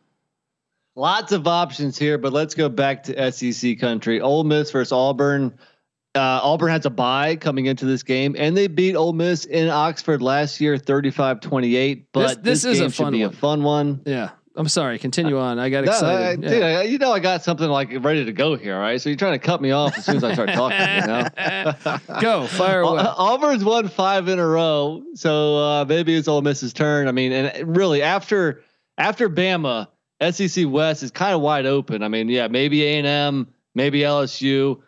Speaker 4: Lots of options here, but let's go back to SEC country. Ole Miss versus Auburn. Uh, Auburn has a bye coming into this game, and they beat Ole Miss in Oxford last year, 35-28. But
Speaker 1: This- this is a fun
Speaker 4: be a fun one.
Speaker 1: Yeah, I'm sorry. Continue on. I got
Speaker 4: No, I-
Speaker 1: excited.
Speaker 4: dude,
Speaker 1: Yeah.
Speaker 4: I- you know I got something like ready to go here, right? So you're trying to cut me off as soon as I start talking. You know, [laughs]
Speaker 1: Go fire away. [laughs]
Speaker 4: Auburn's won five in a row, so uh, maybe it's Ole Miss's turn. I mean, and really after after Bama, SEC West is kind of wide open. I mean, yeah, maybe A and M, maybe LSU,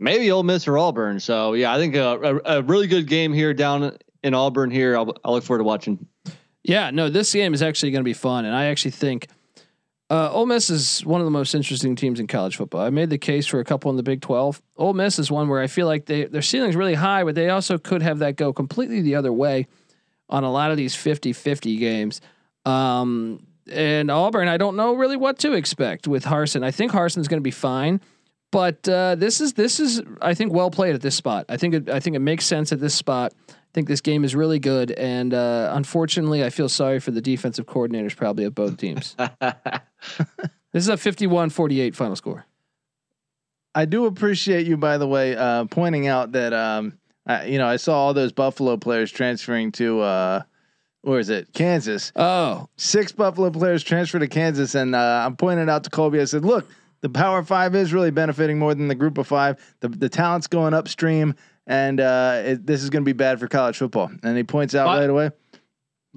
Speaker 4: maybe Ole Miss or Auburn. So yeah, I think a, a, a really good game here down in Auburn. Here, I'll, I'll look forward to watching.
Speaker 1: Yeah, no, this game is actually going to be fun, and I actually think uh, Ole Miss is one of the most interesting teams in college football. I made the case for a couple in the Big Twelve. Ole Miss is one where I feel like they their ceiling's really high, but they also could have that go completely the other way on a lot of these 50-50 games. Um, and Auburn, I don't know really what to expect with Harsin. I think Harsin's going to be fine, but uh, this is this is I think well played at this spot. I think it, I think it makes sense at this spot. I think this game is really good, and uh, unfortunately, I feel sorry for the defensive coordinators probably of both teams. [laughs] [laughs] this is a 51-48 final score.
Speaker 3: I do appreciate you, by the way, uh, pointing out that um, I, you know I saw all those Buffalo players transferring to uh, where is it, Kansas.
Speaker 1: Oh,
Speaker 3: Six Buffalo players transferred to Kansas, and uh, I'm pointing it out to Colby. I said, "Look, the Power Five is really benefiting more than the Group of Five. The the talent's going upstream, and uh, it, this is going to be bad for college football." And he points out
Speaker 4: By-
Speaker 3: right away.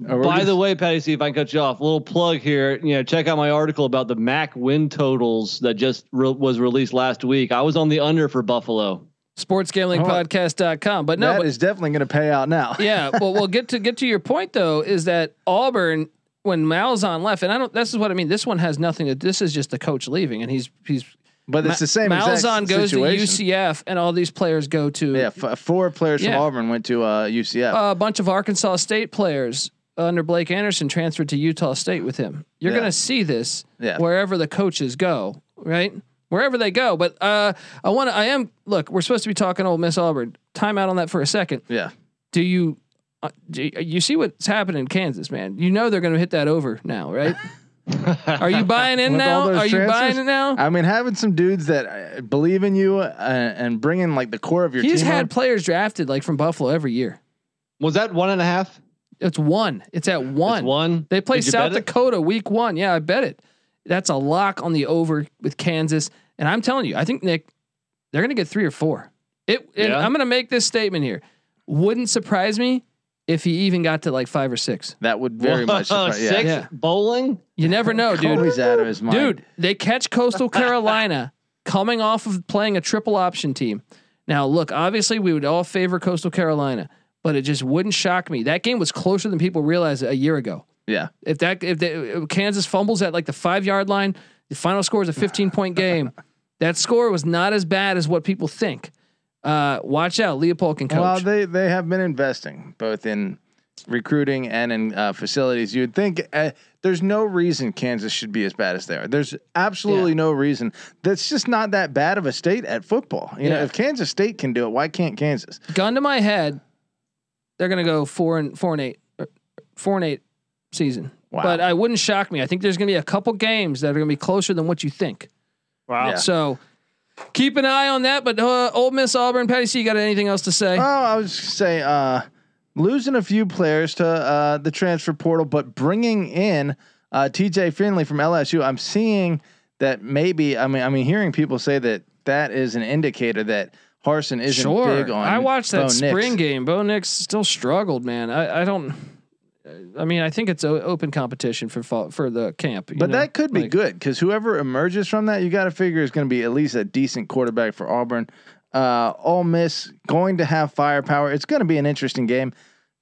Speaker 3: Or we're
Speaker 4: By
Speaker 3: just-
Speaker 4: the way, Patty, see if I can cut you off. little plug here. You know, check out my article about the MAC win totals that just re- was released last week. I was on the under for Buffalo.
Speaker 1: sportsgamblingpodcast.com. But no,
Speaker 3: that
Speaker 1: but,
Speaker 3: is definitely going to pay out now.
Speaker 1: yeah, well, we'll get to get to your point though. Is that Auburn when Malzahn left, and I don't. This is what I mean. This one has nothing to. This is just the coach leaving, and he's he's.
Speaker 3: but it's the same.
Speaker 1: Malzahn goes
Speaker 3: situation.
Speaker 1: to UCF, and all these players go to
Speaker 3: Yeah, f- four players
Speaker 1: Yeah.
Speaker 3: from Auburn went to uh, UCF.
Speaker 1: a bunch of Arkansas State players under Blake Anderson transferred to Utah State with him. You're
Speaker 3: Yeah.
Speaker 1: going to see this
Speaker 3: Yeah.
Speaker 1: wherever the coaches go, right? Wherever they go. But uh, I want to. I am. Look, we're supposed to be talking Ole Miss Auburn. Time out on that for a second.
Speaker 3: yeah,
Speaker 1: Do you? Uh, you you see what's happening in Kansas, man? You know they're going to hit that over now, right? Are you buying in now?
Speaker 3: all those
Speaker 1: Are you buying
Speaker 3: transfers?
Speaker 1: it now?
Speaker 3: I mean, having some dudes that uh, believe in you uh, and bringing like the core of your
Speaker 1: He's
Speaker 3: team.
Speaker 1: He's had
Speaker 3: on-
Speaker 1: players drafted like from Buffalo every year.
Speaker 4: Was that one and a half?
Speaker 1: It's one. It's at one.
Speaker 4: It's one.
Speaker 1: They play South
Speaker 4: bet it?
Speaker 1: Dakota week one. Yeah, I bet it. That's a lock on the over with Kansas. And I'm telling you, I think Nick, they're gonna get three or four. It and
Speaker 4: Yeah?
Speaker 1: I'm gonna make this statement here. Wouldn't surprise me if he even got to like five or six.
Speaker 3: that would very much.
Speaker 4: Whoa,
Speaker 3: surprise-
Speaker 4: six
Speaker 1: Yeah.
Speaker 4: bowling.
Speaker 1: You never know, dude.
Speaker 3: Colby's out of his mind.
Speaker 1: Dude, they catch Coastal [laughs] Carolina coming off of playing a triple option team. Now, look, obviously we would all favor Coastal Carolina, but it just wouldn't shock me. That game was closer than people realized a year ago.
Speaker 3: Yeah,
Speaker 1: If that if they, if Kansas fumbles at like the five yard line, the final score is a 15 point game. [laughs] That score was not as bad as what people think. Uh, watch out, Leipold can coach.
Speaker 3: well, they they have been investing both in recruiting and in uh, facilities. You'd think uh, there's no reason Kansas should be as bad as they are. There's absolutely
Speaker 1: Yeah.
Speaker 3: no reason. That's just not that bad of a state at football. You know, if Kansas State can do it, why can't Kansas?
Speaker 1: Gun to my head, they're gonna go four and four and eight, four and eight season.
Speaker 3: Wow.
Speaker 1: But I wouldn't shock me. I think there's gonna be a couple games that are gonna be closer than what you think.
Speaker 4: Wow.
Speaker 3: Yeah.
Speaker 1: So keep an eye on that. But uh, Ole Miss Auburn, Patty C, you got anything else to say?
Speaker 3: Oh, I was just say uh, losing a few players to uh, the transfer portal, but bringing in uh, T.J. Finley from LSU. I'm seeing that maybe. I mean, I mean, hearing people say that that is an indicator that Harsin isn't
Speaker 1: sure.
Speaker 3: big on.
Speaker 1: I watched that
Speaker 3: Bo
Speaker 1: spring
Speaker 3: Nix.
Speaker 1: game. Bo Nix still struggled, man. I, I don't. I mean, I think it's open competition for for the camp. you
Speaker 3: But
Speaker 1: know?
Speaker 3: that could be
Speaker 1: Like,
Speaker 3: good because whoever emerges from that, you got to figure is going to be at least a decent quarterback for Auburn. Uh, Ole Miss going to have firepower. It's going to be an interesting game.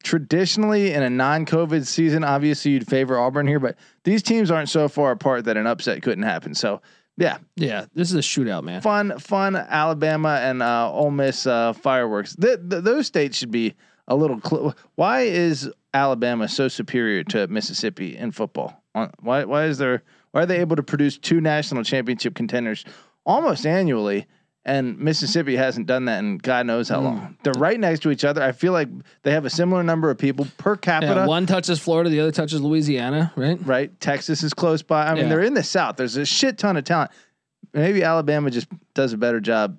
Speaker 3: Traditionally, in a non-COVID season, obviously you'd favor Auburn here, but these teams aren't so far apart that an upset couldn't happen. So, yeah,
Speaker 1: Yeah, this is a shootout, man.
Speaker 3: fun, fun Alabama and uh, Ole Miss uh, fireworks. Th- th- those states should be a little. Cl- why is Alabama so superior to Mississippi in football? Why? Why is there? Why are they able to produce two national championship contenders almost annually? And Mississippi hasn't done that in God knows how hmm. long. They're right next to each other. I feel like they have a similar number of people per capita.
Speaker 1: Yeah, one touches Florida, the other touches Louisiana, right?
Speaker 3: right? Texas is close by. I mean,
Speaker 1: Yeah.
Speaker 3: they're in the South. There's a shit ton of talent. Maybe Alabama just does a better job,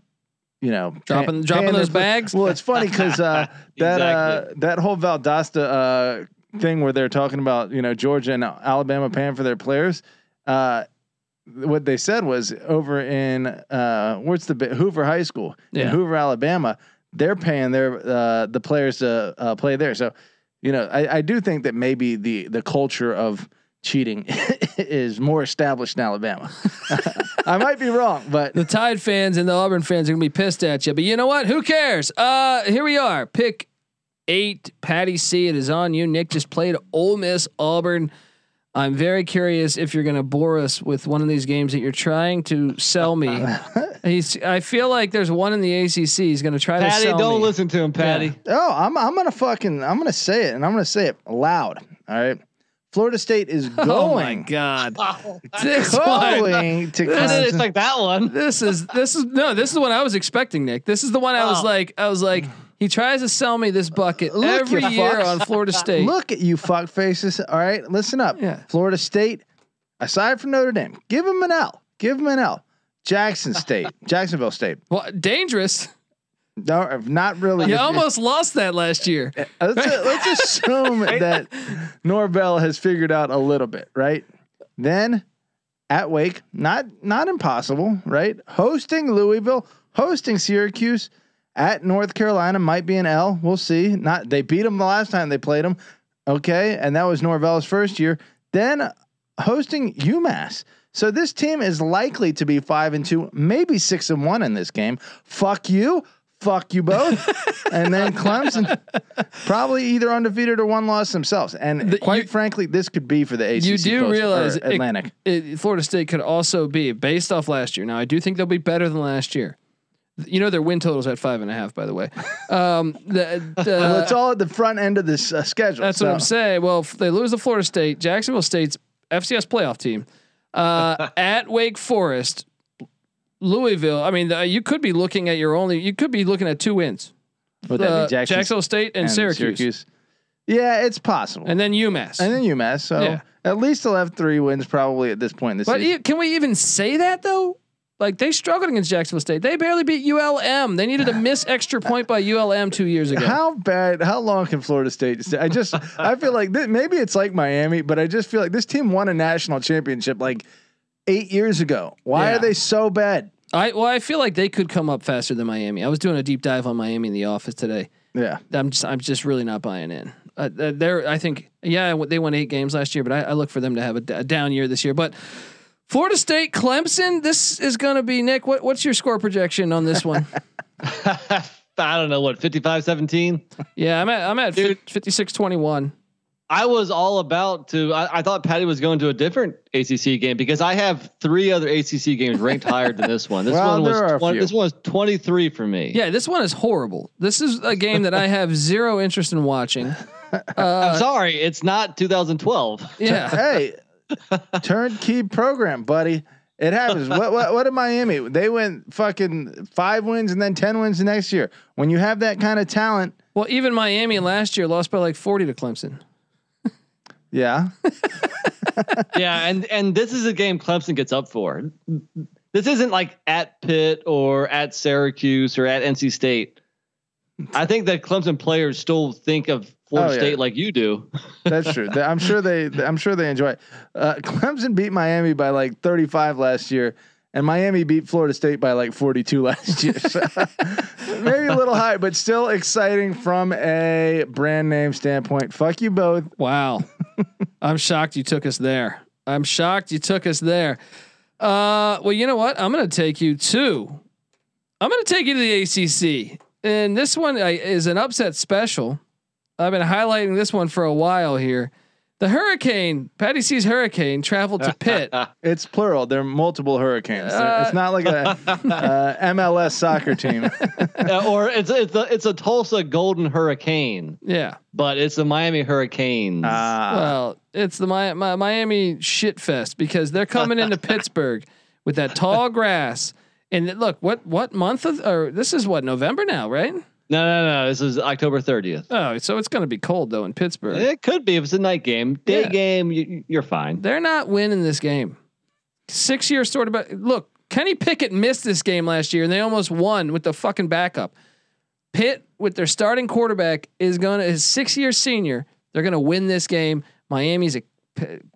Speaker 3: you know,
Speaker 1: Dropping- dropping those bags?
Speaker 3: Well, it's funny because uh, [laughs] that uh, that whole Valdosta uh, thing where they're talking about you know Georgia and Alabama paying for their players. Uh, what they said was over in uh, what's the Hoover High School
Speaker 1: Yeah.
Speaker 3: in Hoover, Alabama. They're paying their uh, the players to uh, play there. So, you know, I, I do think that maybe the the culture of cheating [laughs] is more established in Alabama. [laughs] I might be wrong, but
Speaker 1: The Tide fans and the Auburn fans are gonna be pissed at you, but you know what? Who cares? Uh, here we are. Pick eight, Patty C. It is on you. Nick just played Ole Miss Auburn. I'm very curious if you're gonna bore us with one of these games that you're trying to sell me. [laughs] He's. I feel like there's one in the ACC. He's gonna try to sell.
Speaker 4: Patty, don't
Speaker 1: me.
Speaker 4: listen to him, Patty.
Speaker 3: oh, I'm I'm gonna fucking I'm gonna say it, and I'm gonna say it loud. All right, Florida State is going [laughs]
Speaker 1: Oh my god! this [laughs] one.
Speaker 3: going to
Speaker 1: This
Speaker 3: Clemson.
Speaker 4: It's like that one.
Speaker 1: This is this is no. This is what I was expecting, Nick. This is the one I was
Speaker 4: Oh.
Speaker 1: like. I was like. He tries to sell me this bucket
Speaker 3: Look,
Speaker 1: every year
Speaker 3: fucks.
Speaker 1: on Florida [laughs] State.
Speaker 3: Look at you fuck faces. All right, listen up.
Speaker 1: Yeah.
Speaker 3: Florida State, aside from Notre Dame, give him an L. Give him an L. Jackson State, Jacksonville State.
Speaker 1: Well, dangerous.
Speaker 3: No, not really.
Speaker 1: You almost lost that last year.
Speaker 3: Uh, let's, let's [laughs] assume that Norvell has figured out a little bit, right? Then at Wake, not not impossible, right? Hosting Louisville, hosting Syracuse at North Carolina might be an L. We'll see. Not they beat them the last time they played them, okay, and that was Norvell's first year. Then hosting UMass. So this team is likely to be five and two, maybe six and one in this game. Fuck you. Fuck you both. [laughs] and then Clemson, probably either undefeated or one loss themselves. And
Speaker 1: The-
Speaker 3: quite
Speaker 1: you-
Speaker 3: frankly, this could be for the ACC.
Speaker 1: You do realize
Speaker 3: Atlantic.
Speaker 1: It, Florida State could also be based off last year. Now I do think they'll be better than last year. You know their win totals at five and a half. By the way, [laughs] um, the, the,
Speaker 3: well, it's all at the front end of this uh, schedule.
Speaker 1: That's what I'm saying. Well, if they lose to Florida State, Jacksonville State's FCS playoff team uh, [laughs] at Wake Forest, Louisville. I mean, you could be looking at your only. You could be looking at two wins.
Speaker 3: Would that
Speaker 1: Uh,
Speaker 3: be Jackson
Speaker 1: Jacksonville State and, Syracuse.
Speaker 3: Yeah, it's possible.
Speaker 1: and then UMass.
Speaker 3: and then UMass. So
Speaker 1: Yeah.
Speaker 3: at least they'll have three wins probably at this point in the
Speaker 1: but
Speaker 3: season.
Speaker 1: e- can we even say that though? Like they struggled against Jacksonville State. They barely beat ULM. They needed a miss extra point by ULM two years ago.
Speaker 3: How bad? How long can Florida State stay? I just I feel like maybe it's like Miami, but I just feel like this team won a national championship like eight years ago. Why
Speaker 1: Yeah.
Speaker 3: are they so bad?
Speaker 1: I well, I feel like they could come up faster than Miami. I was doing a deep dive on Miami in the office today.
Speaker 3: Yeah,
Speaker 1: I'm just I'm just really not buying in. Uh, they're I think yeah they won eight games last year, but I, I look for them to have a, d- a down year this year. But Florida State Clemson, this is going to be Nick. What what's your score projection on this one? [laughs] [laughs]
Speaker 4: I don't know what 55 17.
Speaker 1: yeah, I'm at I'm at
Speaker 4: Dude.
Speaker 1: 56 21.
Speaker 4: I was all about to. I, I thought Patty was going to a different ACC game because I have three other ACC games ranked higher than this one. This [laughs]
Speaker 3: Well,
Speaker 4: one was
Speaker 3: there are a
Speaker 4: 20,
Speaker 3: few.
Speaker 4: this one was 23 for me.
Speaker 1: Yeah, this one is horrible. This is a game that I have zero interest in watching. [laughs]
Speaker 4: I'm sorry, it's not 2012.
Speaker 1: Yeah,
Speaker 3: hey, turnkey program, buddy. It happens. what, what what did Miami? They went fucking five wins and then ten wins the next year. When you have that kind of talent,
Speaker 1: well, even Miami last year lost by like 40 to Clemson.
Speaker 3: Yeah, [laughs]
Speaker 4: yeah, and and this is a game Clemson gets up for. This isn't like at Pitt or at Syracuse or at NC State. I think that Clemson players still think of Florida
Speaker 3: Oh, yeah.
Speaker 4: State like you do.
Speaker 3: that's true. I'm sure they I'm sure they enjoy it. Uh, Clemson beat Miami by like 35 last year, and Miami beat Florida State by like 42 [laughs] last year. So maybe a little high, but still exciting from a brand name standpoint. Fuck you both.
Speaker 1: Wow. [laughs] I'm shocked you took us there. I'm shocked you took us there. Uh, well, you know what? I'm going to take you to. I'm going to take you to the ACC, and this one is an upset special. I've been highlighting this one for a while here. The Hurricane, Patty C's Hurricane, traveled to Pitt. [laughs]
Speaker 3: It's plural. There are multiple hurricanes.
Speaker 1: Uh,
Speaker 3: it's not like a [laughs] uh, MLS soccer team. [laughs]
Speaker 4: Uh, or it's it's a it's a Tulsa Golden Hurricane,
Speaker 1: yeah.
Speaker 4: but it's the Miami Hurricanes.
Speaker 3: Ah,
Speaker 1: Well, it's the Mi- Mi- Miami shit fest because they're coming into Pittsburgh with that tall grass. And look, what what month of or this is what November now, right?
Speaker 4: No, no, no. This is October 30th.
Speaker 1: Oh, so it's going to be cold though in Pittsburgh.
Speaker 4: It could be if it's a night game. Day
Speaker 1: Yeah.
Speaker 4: game, you, you're fine.
Speaker 1: They're not winning this game. Six year story about look. Kenny Pickett missed this game last year, and they almost won with the fucking backup. Pitt with their starting quarterback is going to his six year senior. They're going to win this game. Miami's a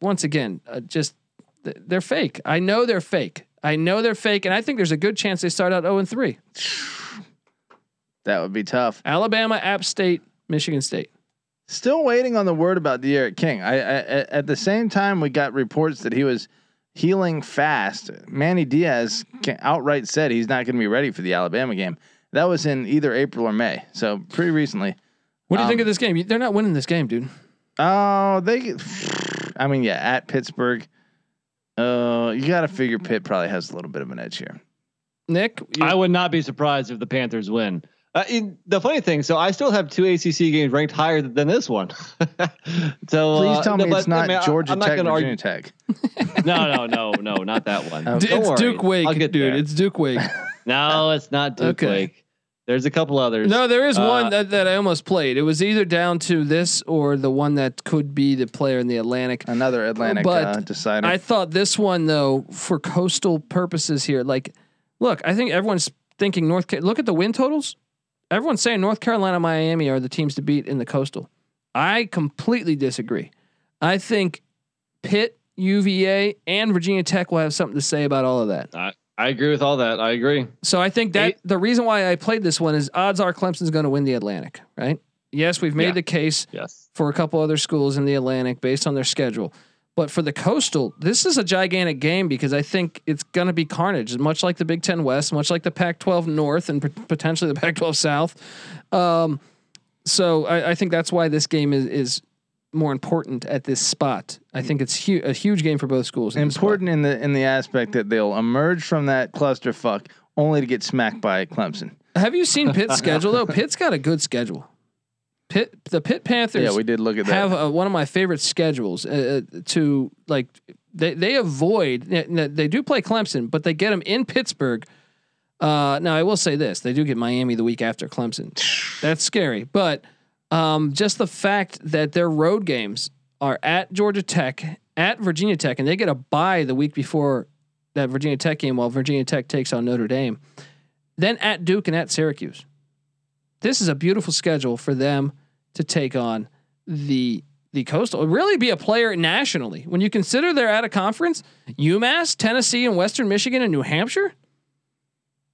Speaker 1: once again uh, just they're fake. I know they're fake. I know they're fake, and I think there's a good chance they start out zero and three. [sighs] [sighs] [sighs]
Speaker 3: that would be tough.
Speaker 1: Alabama, App State, Michigan State.
Speaker 3: Still waiting on the word about D'Eriq King. I, I at at the same time we got reports that he was healing fast. Manny Diaz outright said he's not going to be ready for the Alabama game. That was in either April or May, so pretty recently.
Speaker 1: What do you
Speaker 3: Um,
Speaker 1: think of this game? They're not winning this game, dude.
Speaker 3: Oh, they. I mean, yeah, at Pittsburgh. Uh, you got to figure Pitt probably has a little bit of an edge here.
Speaker 1: Nick, you-
Speaker 4: I would not be surprised if the Panthers win. Uh, in, the funny thing, so I still have two ACC games ranked higher than this one. [laughs] so
Speaker 3: Please
Speaker 4: uh,
Speaker 3: tell
Speaker 4: no,
Speaker 3: me
Speaker 4: but,
Speaker 3: it's not
Speaker 4: I mean,
Speaker 3: Georgia
Speaker 4: I'm not
Speaker 3: Tech,
Speaker 4: gonna
Speaker 3: Virginia
Speaker 4: argue-
Speaker 3: Tech. [laughs]
Speaker 4: No, no, no, no, not that one.
Speaker 3: Okay.
Speaker 1: D-
Speaker 4: Don't
Speaker 1: it's
Speaker 4: worry.
Speaker 1: Duke Wake,
Speaker 4: I'll
Speaker 1: dude.
Speaker 4: get there.
Speaker 1: It's Duke Wake. [laughs]
Speaker 4: No, it's not Duke
Speaker 1: Okay.
Speaker 4: Wake. There's a couple others.
Speaker 1: No, there is
Speaker 4: Uh,
Speaker 1: one that, that I almost played. It was either down to this or the one that could be the player in the Atlantic.
Speaker 3: Another Atlantic
Speaker 1: But
Speaker 3: uh, decider.
Speaker 1: I thought this one though, for coastal purposes here, like, look, I think everyone's thinking North. Ca- Look at the win totals. Everyone's saying North Carolina, Miami are the teams to beat in the coastal. I completely disagree. I think Pitt, UVA, and Virginia Tech will have something to say about all of that.
Speaker 4: I agree with all that. I agree.
Speaker 1: So I think that
Speaker 4: Eight-
Speaker 1: the reason why I played this one is odds are Clemson's going to win the Atlantic, right? Yes, we've made
Speaker 4: Yeah.
Speaker 1: the case
Speaker 4: Yes.
Speaker 1: for a couple other schools in the Atlantic based on their schedule. But for the coastal, this is a gigantic game because I think it's going to be carnage, much like the Big Ten West, much like the Pac-12 North, and pot- potentially the Pac-12 South. Um, so I, I think that's why this game is is more important at this spot. I think it's hu- a huge game for both schools. in.
Speaker 3: Important in the in the aspect that they'll emerge from that clusterfuck only to get smacked by Clemson.
Speaker 1: Have you seen Pitt's schedule though? Pitt's got a good schedule. The Pitt Panthers.
Speaker 3: Yeah, we did look at that.
Speaker 1: have uh, one of my favorite schedules uh, uh, to like they they avoid they do play Clemson but they get them in Pittsburgh. Uh, now I will say this: they do get Miami the week after Clemson. [sighs] That's scary, but um, just the fact that their road games are at Georgia Tech, at Virginia Tech, and they get a bye the week before that Virginia Tech game, while Virginia Tech takes on Notre Dame, then at Duke and at Syracuse. This is a beautiful schedule for them to take on the the coastal really be a player nationally. When you consider they're at a conference UMass Tennessee and Western Michigan and New Hampshire?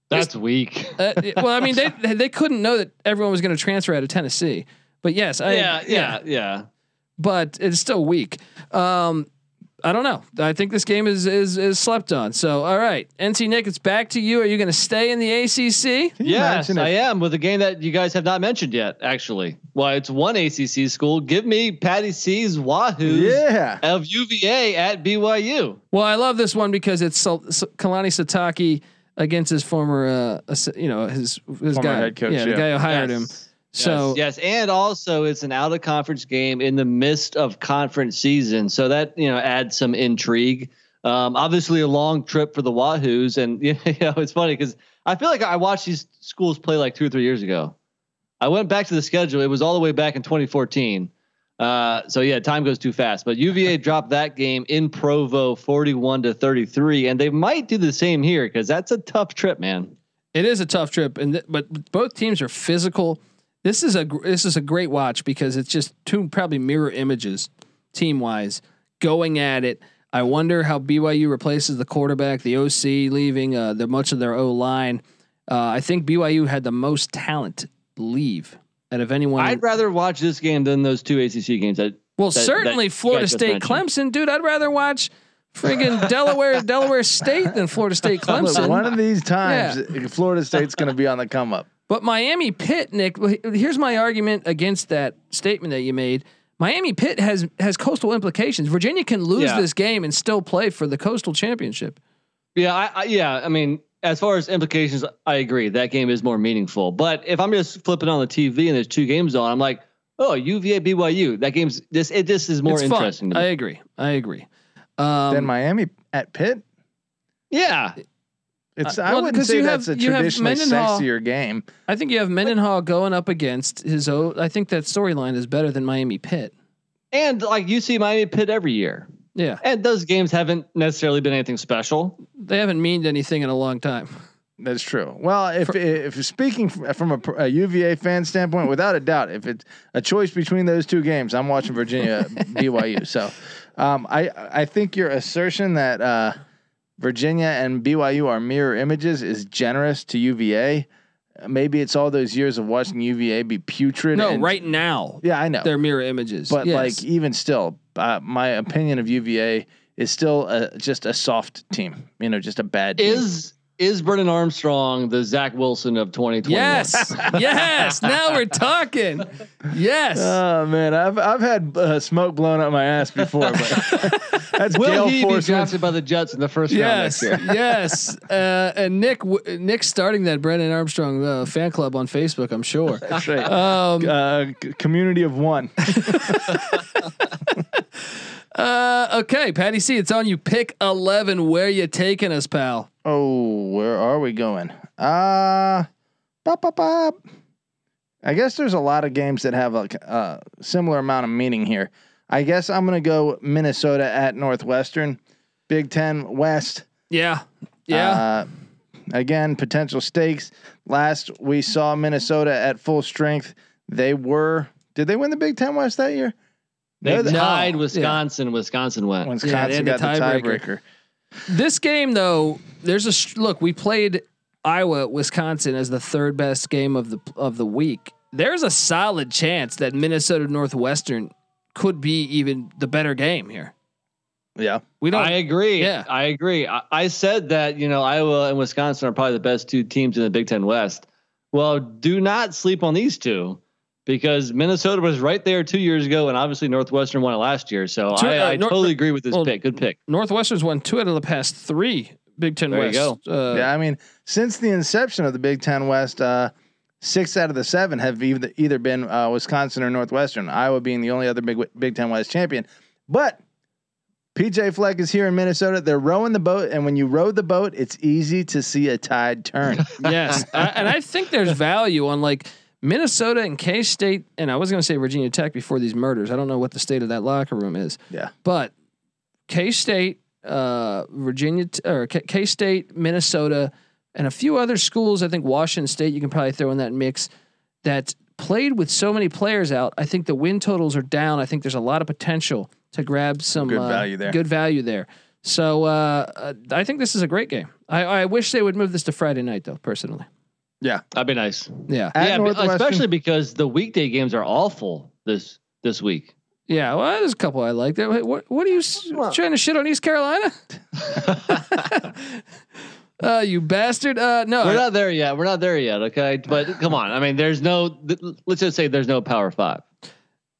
Speaker 4: That's weak.
Speaker 1: uh, well I mean [laughs] they they couldn't know that everyone was going to transfer out of Tennessee. But yes I,
Speaker 4: yeah, yeah, yeah.
Speaker 1: but it's still weak. Um I don't know I think this game is is is slept on so all right NC Nick it's back to you are you going to stay in the ACC
Speaker 4: Yes, I am with a game that you guys have not mentioned yet. Actually, well, it's one ACC school. Give me Patty C's Wahoo
Speaker 3: Yeah.
Speaker 4: of UVA at BYU.
Speaker 1: Well, I love this one because it's Sal- S- Kalani Sitake against his former, uh, you know, his his
Speaker 3: Former
Speaker 1: guy,
Speaker 3: head coach,
Speaker 1: yeah, the
Speaker 3: yeah.
Speaker 1: guy who hired him.
Speaker 4: Yes.
Speaker 1: So
Speaker 4: yes, yes, and also it's an out of conference game in the midst of conference season, so that you know adds some intrigue. Um, obviously, a long trip for the Wahoos, and [laughs] you know it's funny because I feel like I watched these schools play like two or three years ago. I went back to the schedule; it was all the way back in 2014. Uh, so yeah, time goes too fast. But UVA [laughs] dropped that game in Provo, 41 to 33, and they might do the same here because that's a tough trip, man.
Speaker 1: it is a tough trip, and th- but both teams are physical. This is a this is a great watch because it's just two probably mirror images, team wise, going at it. I wonder how BYU replaces the quarterback, the OC leaving, uh, the much of their O line. Uh, I think BYU had the most talent leave out of anyone.
Speaker 4: I'd rather watch this game than those two ACC games. I,
Speaker 1: Well,
Speaker 4: that-
Speaker 1: certainly
Speaker 4: that
Speaker 1: Florida State. Clemson, dude. I'd rather watch friggin' Delaware, [laughs] Delaware State than Florida State,
Speaker 3: Look,
Speaker 1: Clemson.
Speaker 3: one of these times, Florida State's going to be on the come up.
Speaker 1: But Miami Pitt, Nick. Here's my argument against that statement that you made. Miami Pitt has has coastal implications. Virginia can lose
Speaker 4: Yeah.
Speaker 1: this game and still play for the coastal championship.
Speaker 4: Yeah, I, I, yeah. I mean, as far as implications, I agree that game is more meaningful. But if I'm just flipping on the TV and there's two games on, I'm like, oh, UVA BYU. That game's this. It this is more
Speaker 1: it's
Speaker 4: interesting.
Speaker 1: fun.
Speaker 4: To
Speaker 1: I agree. I agree. Um,
Speaker 3: then Miami at Pitt.
Speaker 4: yeah,
Speaker 3: It's
Speaker 1: Uh,
Speaker 3: I
Speaker 1: well,
Speaker 3: wouldn't say
Speaker 1: you
Speaker 3: that's
Speaker 1: have-
Speaker 3: a
Speaker 1: you have
Speaker 3: traditionally
Speaker 1: Mendenhall-
Speaker 3: sexier game.
Speaker 1: I think you have Mendenhall going up against his own. I think that storyline is better than Miami Pitt.
Speaker 4: and like you see Miami Pitt every year,
Speaker 1: Yeah,
Speaker 4: and those games haven't necessarily been anything special.
Speaker 1: they haven't meaned anything in a long time.
Speaker 3: That's true. Well, if if you're speaking from a, a UVA fan standpoint, without a doubt, if it's a choice between those two games, I'm watching Virginia [laughs] BYU. So, um, I I think your assertion that uh, Virginia and BYU are mirror images is generous to UVA. maybe it's all those years of watching UVA be putrid.
Speaker 1: No,
Speaker 3: and-
Speaker 1: right now
Speaker 3: Yeah, I know.
Speaker 1: they're mirror images.
Speaker 3: But
Speaker 1: Yes.
Speaker 3: like even still, uh, my opinion of UVA is still a, just a soft team. You know, just a bad team.
Speaker 4: Is is Brennan Armstrong the Zach Wilson of 2020?
Speaker 1: yes, [laughs] yes. Now we're talking. Yes.
Speaker 3: Oh man, I've I've had uh, smoke blown up my ass before, but [laughs] that's
Speaker 4: Will
Speaker 3: Gale
Speaker 4: he be
Speaker 3: Force.
Speaker 4: drafted by the Jets in the first round
Speaker 1: Yes,
Speaker 4: next year? [laughs]
Speaker 1: yes, uh, and Nick, w- Nick's starting that Brennan Armstrong uh, fan club on Facebook. I'm sure.
Speaker 3: That's right.
Speaker 1: Um,
Speaker 3: uh, community of one.
Speaker 1: Uh, okay, Patty C, it's on you. Pick eleven. Where you taking us, pal?
Speaker 3: Oh, where are we going? Uh bop, bop, bop. I guess there's a lot of games that have a uh, similar amount of meaning here. I guess I'm gonna go Minnesota at Northwestern, Big Ten West.
Speaker 1: Yeah, yeah.
Speaker 3: Uh, again, potential stakes. Last we saw Minnesota at full strength. They were. Did they win the Big Ten West that year?
Speaker 4: They
Speaker 3: No,
Speaker 4: tied oh,
Speaker 1: No.
Speaker 4: Wisconsin. Wisconsin went.
Speaker 3: Wisconsin
Speaker 1: they
Speaker 3: got the
Speaker 1: the
Speaker 3: tiebreaker.
Speaker 1: tiebreaker. This game, though, there's a sh- look. We played Iowa, Wisconsin as the third best game of the of the week. There's a solid chance that Minnesota Northwestern could be even the better game here.
Speaker 3: Yeah.
Speaker 1: We don't.
Speaker 4: I agree.
Speaker 1: Yeah.
Speaker 4: I agree. I, I said that you know Iowa and Wisconsin are probably the best two teams in the Big Ten West. Well, do not sleep on these two because Minnesota was right there two years ago, and obviously Northwestern won it last year. So
Speaker 1: Two-
Speaker 4: I,
Speaker 1: uh,
Speaker 4: I
Speaker 1: Nor-
Speaker 4: totally agree with this
Speaker 1: well,
Speaker 4: pick. Good pick.
Speaker 1: Northwestern's won two out of the past three Big Ten
Speaker 4: There you
Speaker 1: West. Uh,
Speaker 3: yeah, I mean, since the inception of the Big Ten West, uh, six out of the seven have either, either been uh, Wisconsin or Northwestern. Iowa being the only other Big Big Ten West champion. But PJ Fleck is here in Minnesota. They're rowing the boat, and when you row the boat, it's easy to see a tide turn. [laughs]
Speaker 1: yes, I, and I think there's value on like Minnesota and K State, and I was going to say Virginia Tech before these murders. I don't know what the state of that locker room is.
Speaker 3: Yeah.
Speaker 1: but K State, uh, Virginia T- or K State, Minnesota, and a few other schools. I think Washington State. You can probably throw in that mix. That played with so many players out. I think the win totals are down. I think there's a lot of potential to grab some
Speaker 3: Good
Speaker 1: uh,
Speaker 3: value there.
Speaker 1: Good value there. So uh, uh, I think this is a great game. I, I wish they would move this to Friday night though. Personally, Yeah,
Speaker 4: that'd be nice.
Speaker 1: yeah,
Speaker 3: At
Speaker 4: yeah, but
Speaker 3: Northwestern-
Speaker 4: especially because the weekday games are awful this this week.
Speaker 1: yeah. Well, there's a couple I like. There. Wait, What, what are you s- trying to shit on East Carolina? [laughs] [laughs] uh, you bastard. Uh, no,
Speaker 4: We're not there yet. We're not there yet. Okay, but come on. I mean, there's no. Let's just say there's no Power Five.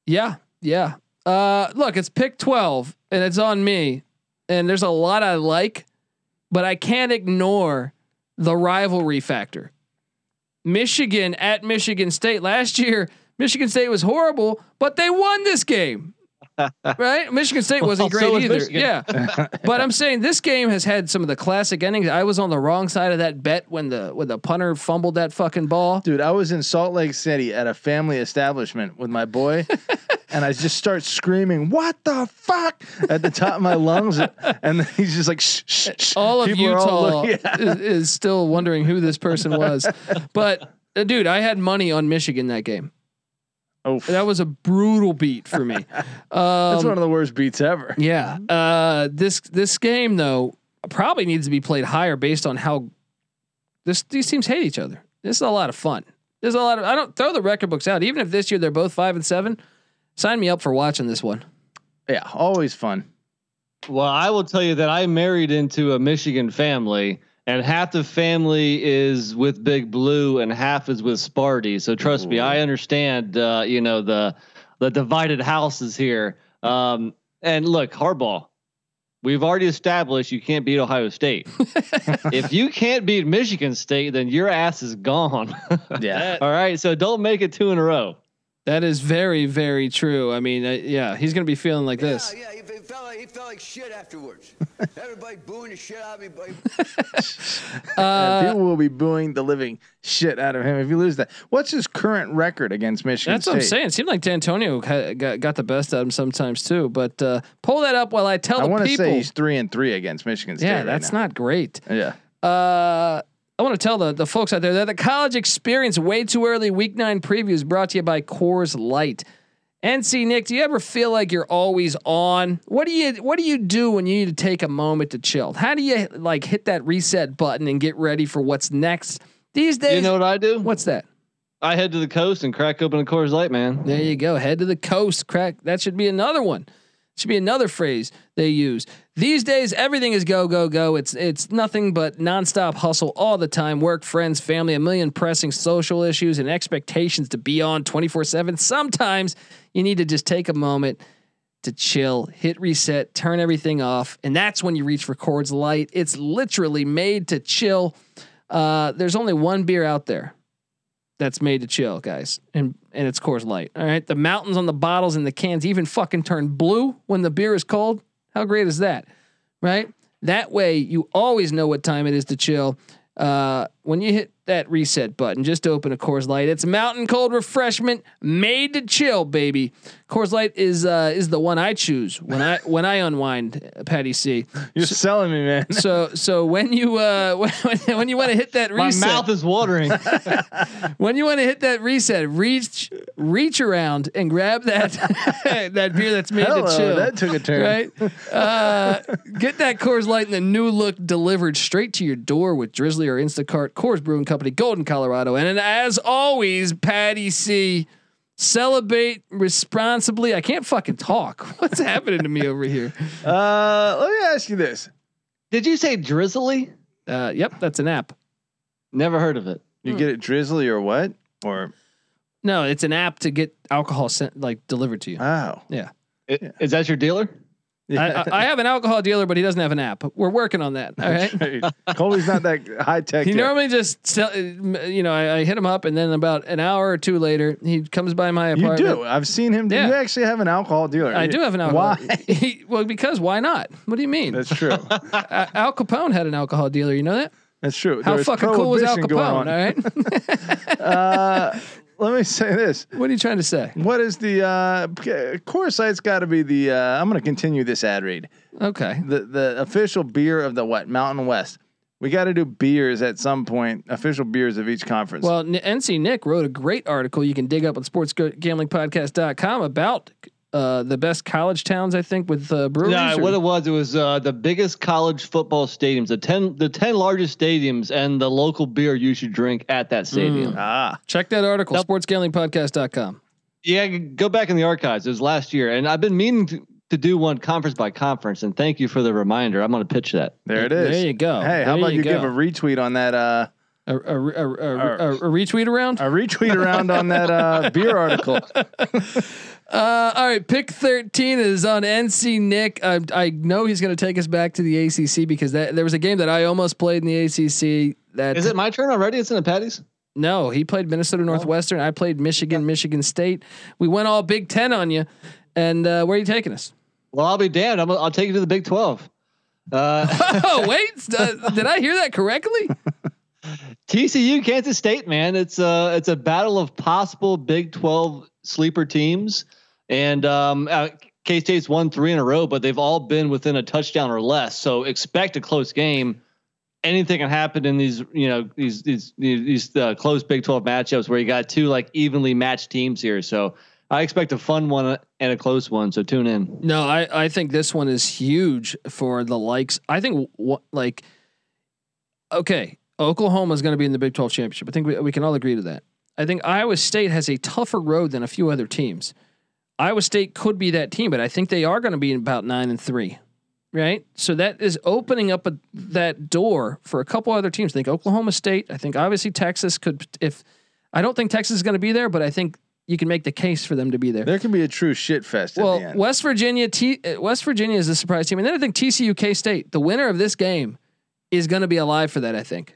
Speaker 1: Yeah, yeah. Uh, look, it's pick twelve, and it's on me. And there's a lot I like, but I can't ignore the rivalry factor. Michigan at Michigan State last year. Michigan State was horrible, but they won this game. [laughs] right? Michigan State wasn't
Speaker 4: Well,
Speaker 1: great
Speaker 4: so was
Speaker 1: either.
Speaker 4: Michigan.
Speaker 1: Yeah. [laughs] but I'm saying this game has had some of the classic endings. I was on the wrong side of that bet when the when the punter fumbled that fucking ball.
Speaker 3: Dude, I was in Salt Lake City at a family establishment with my boy, [laughs] and I just start screaming, "What the fuck!" at the top of my lungs, and then he's just like, "Shh, shh, shh."
Speaker 1: all of
Speaker 3: People are all
Speaker 1: Utah
Speaker 3: Yeah.
Speaker 1: is, is still wondering who this person was. But uh, dude, I had money on Michigan that game.
Speaker 3: Oh,
Speaker 1: That was a brutal beat for me. [laughs]
Speaker 3: that's
Speaker 1: Um,
Speaker 3: one of the worst beats ever.
Speaker 1: yeah. Uh, this this game though probably needs to be played higher based on how this these teams hate each other. This is a lot of fun. There's a lot of I don't throw the record books out. Even if this year they're both five and seven, sign me up for watching this one.
Speaker 3: Yeah, always fun.
Speaker 4: Well, I will tell you that I married into a Michigan family, and half the family is with Big Blue, and half is with Sparty. So trust me, I understand. Uh, you know the the divided houses here. Um, and look, Harbaugh, we've already established you can't beat Ohio State. [laughs] if you can't beat Michigan State, then your ass is gone. [laughs]
Speaker 3: Yeah.
Speaker 4: All right, so don't make it two in a row.
Speaker 1: That is very very true. I mean, uh, yeah, he's gonna be feeling like this.
Speaker 7: Yeah, yeah, he, he felt like he felt like shit afterwards. [laughs] Everybody booing the shit out of me. [laughs]
Speaker 1: Uh,
Speaker 3: people will be booing the living shit out of him if you lose that. What's his current record against Michigan
Speaker 1: That's
Speaker 3: State?
Speaker 1: what I'm saying. It seemed like D'Antonio ha- got, got the best out of him sometimes too. But uh, pull that up while I tell
Speaker 3: I
Speaker 1: the
Speaker 3: want to
Speaker 1: people.
Speaker 3: say he's three and three against Michigan State.
Speaker 1: yeah,
Speaker 3: right
Speaker 1: that's
Speaker 3: now.
Speaker 1: not great.
Speaker 3: Yeah.
Speaker 1: Uh, I want to tell the the folks out there that the college experience way too early week nine previews brought to you by Coors Light. NC Nick, do you ever feel like you're always on? What do you What do you do when you need to take a moment to chill? How do you like hit that reset button and get ready for what's next? These days,
Speaker 4: You know what I do?
Speaker 1: what's that?
Speaker 4: I head to the coast and crack open a Coors Light, man.
Speaker 1: There you go. Head to the coast, crack. That should be another one. Should be another phrase they use. These days, everything is go, go, go. It's it's nothing but nonstop hustle all the time. Work, friends, family, a million pressing social issues and expectations to be on 24-7. Sometimes you need to just take a moment to chill, hit reset, turn everything off. And that's when you reach for Coors Light. It's literally made to chill. Uh, there's only one beer out there that's made to chill, guys. And and it's Coors Light. All right. The mountains on the bottles and the cans even fucking turn blue when the beer is cold. How great is that? Right? That way you always know what time it is to chill. Uh, when you hit that reset button, just open a Coors Light. It's mountain cold refreshment made to chill, baby. Coors Light is uh, is the one I choose when I [laughs] when I unwind, uh, Patty C.
Speaker 3: You're selling me, man.
Speaker 1: So so when you uh [laughs] when, when you want to hit that reset, My
Speaker 4: mouth is watering. [laughs]
Speaker 1: when you want to hit that reset, reach reach around and grab that that beer that's made
Speaker 3: Hello,
Speaker 1: to chill.
Speaker 3: that took a turn.
Speaker 1: Right, uh, get that Coors Light in the new look delivered straight to your door with Drizzly or Instacart. Coors Brewing Company, Golden, Colorado, and, and as always, Patty C. Celebrate responsibly. I can't fucking talk. [laughs] What's happening to me over here? [laughs]
Speaker 3: Uh, let me ask you this:
Speaker 4: Did you say drizzly?
Speaker 1: Uh, yep, that's an app.
Speaker 4: Never heard of it.
Speaker 3: You get it drizzly or what? Or
Speaker 1: No, it's an app to get alcohol sent like delivered to you.
Speaker 3: oh,
Speaker 1: Yeah.
Speaker 4: I- Is that your dealer?
Speaker 1: I, I, have an alcohol dealer, but he doesn't have an app. We're working on that. All right. [laughs]
Speaker 3: Right. Colby's not that high tech.
Speaker 1: He
Speaker 3: yet.
Speaker 1: normally just, sell, you know, I, I hit him up, and then about an hour or two later, he comes by my apartment.
Speaker 3: You do. I've seen him. Do
Speaker 1: Yeah.
Speaker 3: You actually have an alcohol dealer.
Speaker 1: I do have an alcohol.
Speaker 3: Why? [laughs]
Speaker 1: He, well, because why not? What do you mean?
Speaker 3: That's true. [laughs]
Speaker 1: Al Capone had an alcohol dealer. You know that?
Speaker 3: That's true.
Speaker 1: How fucking cool was Al Capone? All right.
Speaker 3: Uh, let me say this.
Speaker 1: what are you trying to say?
Speaker 3: What is the uh Coors Light's got to be the uh I'm going to continue this ad read.
Speaker 1: Okay.
Speaker 3: The the official beer of the what? Mountain West. We got to do beers at some point, official beers of each conference.
Speaker 1: Well, N- NC Nick wrote a great article you can dig up on sportsgamblingpodcast.com about uh, the best college towns, I think, with uh, breweries.
Speaker 4: No,
Speaker 1: or-
Speaker 4: what it was, it was uh, the biggest college football stadiums, the ten, the ten largest stadiums, and the local beer you should drink at that stadium.
Speaker 3: ah,
Speaker 1: Check that article,
Speaker 4: Yep.
Speaker 1: sportsgamblingpodcast.com.
Speaker 4: Yeah, go back in the archives. It was last year, and I've been meaning to, to do one conference by conference. And thank you for the reminder. I'm going to pitch that.
Speaker 3: there it is.
Speaker 1: There you go.
Speaker 3: Hey, how
Speaker 1: There
Speaker 3: about
Speaker 1: you
Speaker 3: you, give a retweet on that uh
Speaker 1: A, a, a, a, a, a retweet around?
Speaker 3: a retweet around on that uh [laughs] beer article. [laughs]
Speaker 1: Uh, all right, pick 13 is on NC Nick. I, I know he's going to take us back to the ACC because that there was a game that I almost played in the ACC. That
Speaker 4: Is it my turn already? It's in the patties.
Speaker 1: No, he played Minnesota Northwestern. I played Michigan, Michigan State. We went all Big Ten on you. And uh, where are you taking us?
Speaker 4: Well, I'll be damned. I'm, I'll take you to the Big Twelve. Uh, [laughs]
Speaker 1: Oh wait, uh, did I hear that correctly?
Speaker 4: TCU, Kansas State, man. It's a it's a battle of possible Big Twelve sleeper teams, and um, uh, K State's won three in a row, but they've all been within a touchdown or less. So expect a close game. Anything can happen in these, you know, these these these uh, close Big Twelve matchups where you got two like evenly matched teams here. So I expect a fun one and a close one. So tune in.
Speaker 1: No, I, I think this one is huge for the likes. I think what like, okay, Oklahoma is going to be in the Big Twelve championship. I think we, we can all agree to that. I think Iowa State has a tougher road than a few other teams. Iowa State could be that team, but I think they are going to be about nine and three, right? So that is opening up a, that door for a couple other teams. I think Oklahoma State. I think obviously Texas could. If I don't think Texas is going to be there, but I think you can make the case for them to be there.
Speaker 3: There can be a true shit fest
Speaker 1: Well. West Virginia, T, West Virginia is a surprise team, and then I think TCU, K State, the winner of this game, is going to be alive for that. I think.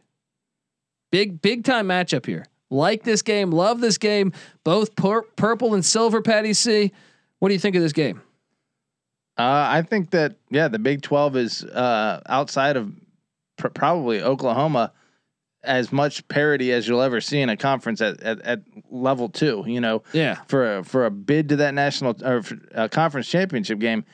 Speaker 1: Big big time matchup here. Like this game, love this game. Both pur- purple and silver. Patty C. What do you think of this game?
Speaker 3: Uh, I think that yeah, the Big Twelve is uh, outside of pr- probably Oklahoma as much parity as you'll ever see in a conference at, at, at level two. You know,
Speaker 1: Yeah,
Speaker 3: for a, for a bid to that national or a conference championship game,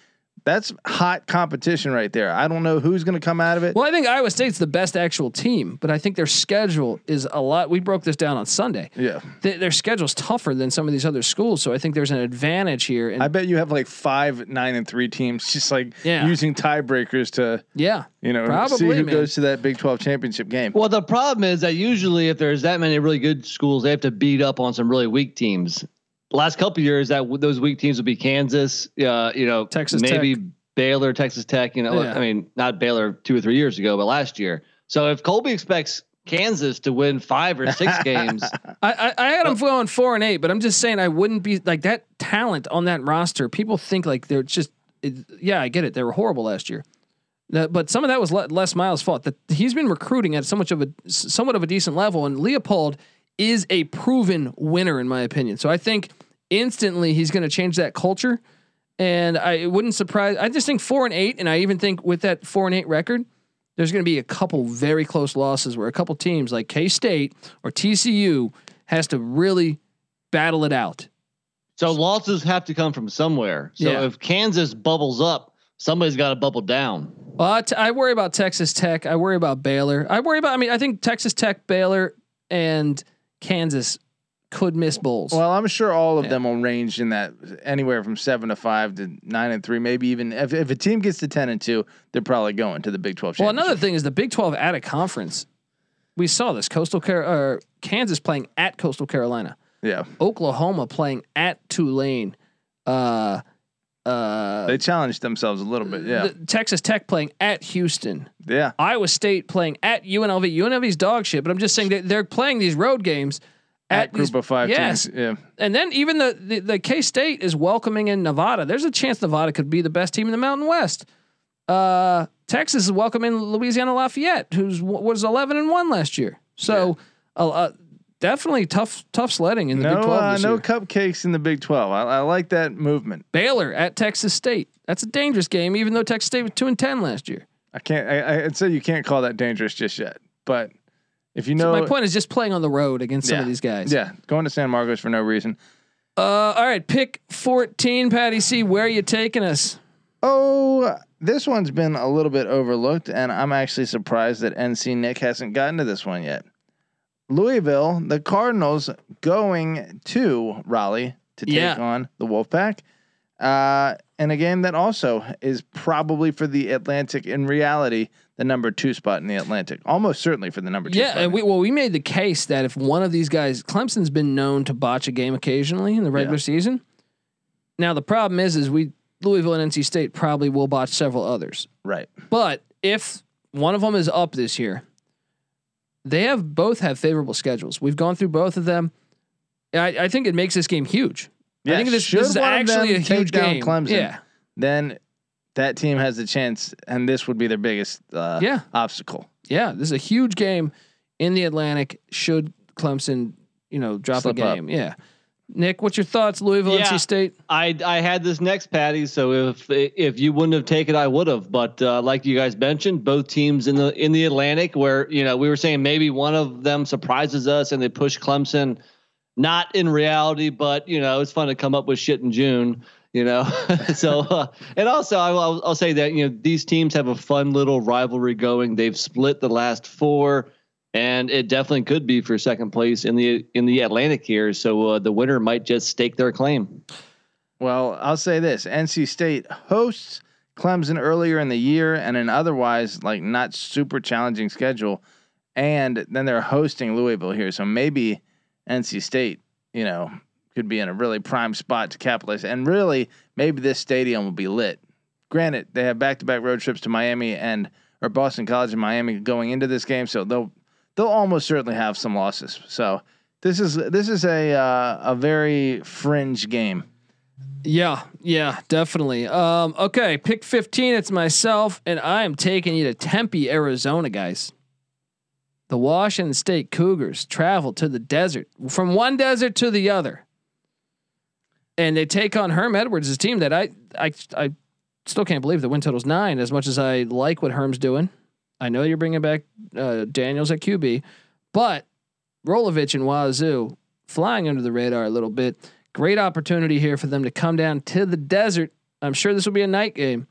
Speaker 3: That's hot competition right there. I don't know who's going to come out of it.
Speaker 1: Well, I think Iowa State's the best actual team, but I think their schedule is a lot. We broke this down on Sunday.
Speaker 3: yeah.
Speaker 1: Th- their schedule's tougher than some of these other schools, so I think there's an advantage here. And
Speaker 3: I bet you have like five, nine, and three teams just like
Speaker 1: Yeah.
Speaker 3: using tiebreakers to,
Speaker 1: yeah,
Speaker 3: you know, see who
Speaker 1: man.
Speaker 3: goes to that Big 12 championship game.
Speaker 4: Well, the problem is that usually if there's that many really good schools, they have to beat up on some really weak teams. Last couple of years, that w- those weak teams would be Kansas, uh, you know,
Speaker 1: Texas
Speaker 4: maybe
Speaker 1: Tech.
Speaker 4: Baylor, Texas Tech. You know,
Speaker 1: Yeah.
Speaker 4: I mean, not Baylor two or three years ago, but last year. So if Colby expects Kansas to win five or six [laughs] games,
Speaker 1: I, I, I had them going four and eight, but I'm just saying I wouldn't be like that talent on that roster. People think like they're just, it, yeah, I get it. They were horrible last year, but some of that was Le- Les Miles' fault. That he's been recruiting at so much of a somewhat of a decent level, and Leipold is a proven winner in my opinion. So I think instantly he's going to change that culture, and I it wouldn't surprise. I just think four and eight, and I even think with that four and eight record. There's going to be a couple very close losses where a couple teams like K State or TCU has to really battle it out.
Speaker 4: so losses have to come from somewhere. So
Speaker 1: Yeah.
Speaker 4: if Kansas bubbles up, somebody's got to bubble down.
Speaker 1: But I worry about Texas Tech. I worry about Baylor. I worry about. I mean, I think Texas Tech, Baylor, and Kansas could miss bowls.
Speaker 3: Well, I'm sure all of
Speaker 1: Yeah.
Speaker 3: them will range in that anywhere from seven to five to nine and three, maybe even if, if a team gets to ten and two, they're probably going to the Big Twelve.
Speaker 1: Well, another thing is the Big Twelve at a conference. We saw this Coastal Car- or Kansas playing at Coastal Carolina,
Speaker 3: yeah,
Speaker 1: Oklahoma playing at Tulane, uh, uh,
Speaker 3: they challenged themselves a little bit. Yeah,
Speaker 1: Texas Tech playing at Houston.
Speaker 3: yeah,
Speaker 1: Iowa State playing at UNLV. UNLV's dog shit, but I'm just saying that they're playing these road games
Speaker 3: at,
Speaker 1: at, these-
Speaker 3: group of five
Speaker 1: yes.
Speaker 3: teams. Yeah,
Speaker 1: And then even the the, the K State is welcoming in Nevada. There's a chance Nevada could be the best team in the Mountain West. Uh, Texas is welcoming Louisiana Lafayette, who's was 11 and one last year. So, uh, uh, definitely tough tough sledding in the
Speaker 3: no,
Speaker 1: Big 12
Speaker 3: uh, no
Speaker 1: year.
Speaker 3: cupcakes in the Big Twelve. I, I like that movement.
Speaker 1: Baylor at Texas State. That's a dangerous game, even though Texas State was two and ten last year.
Speaker 3: I can't. I, I'd say you can't call that dangerous just yet. But if you
Speaker 1: So
Speaker 3: know,
Speaker 1: my point is just playing on the road against some of these guys.
Speaker 3: yeah, going to San Marcos for no reason.
Speaker 1: Uh, all right, pick 14, Patty C. Where are you taking us?
Speaker 3: Oh, this one's been a little bit overlooked, and I'm actually surprised that NC Nick hasn't gotten to this one yet. Louisville, the Cardinals going to Raleigh to take
Speaker 1: Yeah.
Speaker 3: on the Wolfpack. Uh, and a game that also is probably for the Atlantic in reality, the number two spot in the Atlantic. Almost certainly for the number two
Speaker 1: Yeah, we well we made the case that if one of these guys, Clemson's been known to botch a game occasionally in the regular
Speaker 3: Yeah.
Speaker 1: season. Now the problem is, is we Louisville and NC State probably will botch several others.
Speaker 3: right.
Speaker 1: But if one of them is up this year, they have both have favorable schedules. We've gone through both of them. I, I think it makes this game huge. Yeah, I think this, this is actually a huge game.
Speaker 3: Clemson,
Speaker 1: Yeah,
Speaker 3: then that team has a chance, and this would be their biggest uh,
Speaker 1: Yeah.
Speaker 3: obstacle.
Speaker 1: yeah. This is a huge game in the Atlantic. Should Clemson, you know, drop
Speaker 3: Slip
Speaker 1: a
Speaker 3: up.
Speaker 1: game? Yeah. Nick, what's your thoughts? Louisville,
Speaker 4: Yeah.
Speaker 1: NC State.
Speaker 4: I I had this next Patty, so if if you wouldn't have taken, I would have. But uh, like you guys mentioned, both teams in the in the Atlantic, where you know we were saying maybe one of them surprises us and they push Clemson. Not in reality, but you know it's fun to come up with shit in June. You know, [laughs] so uh, and also I will, I'll say that you know these teams have a fun little rivalry going. They've split the last four, and it definitely could be for second place in the in the Atlantic here. So uh, the winner might just stake their claim.
Speaker 3: Well, I'll say this: NC State hosts Clemson earlier in the year, and an otherwise like not super challenging schedule, and then they're hosting Louisville here. So maybe NC State, you know, could be in a really prime spot to capitalize. And really, maybe this stadium will be lit. Granted, they have back-to-back road trips to Miami and or Boston College and Miami going into this game, so they'll they'll almost certainly have some losses. So this is this is a uh, a very fringe game.
Speaker 1: Yeah, yeah, definitely. Um, okay, pick 15. It's myself, and I am taking you to Tempe, Arizona, guys. The Washington State Cougars travel to the desert from one desert to the other. And they take on Herm Edwards' team that I I I still can't believe the win total's nine. As much as I like what Herm's doing, I know you're bringing back uh, Daniels at QB, but Rolovich and Wazoo flying under the radar a little bit. Great opportunity here for them to come down to the desert. I'm sure this will be a night game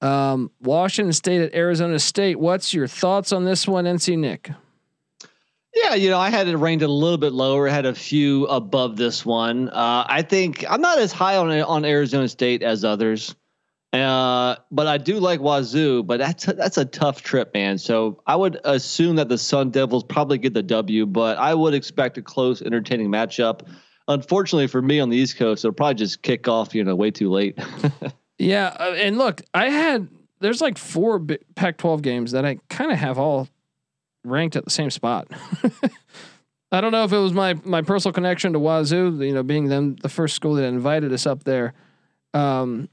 Speaker 1: Um, Washington State at Arizona State. What's your thoughts on this one, NC Nick?
Speaker 4: Yeah, you know, I had it ranked a little bit lower. Had a few above this one. Uh, I think I'm not as high on on Arizona State as others, uh, but I do like Wazoo. But that's a, that's a tough trip, man. So I would assume that the Sun Devils probably get the W, but I would expect a close, entertaining matchup. Unfortunately for me on the East Coast, it'll probably just kick off, you know, way too late. [laughs]
Speaker 1: Yeah, uh, and look, I had there's like four Pac-12 games that I kind of have all ranked at the same spot. [laughs] I don't know if it was my my personal connection to Wazoo, you know, being them the first school that invited us up there, um,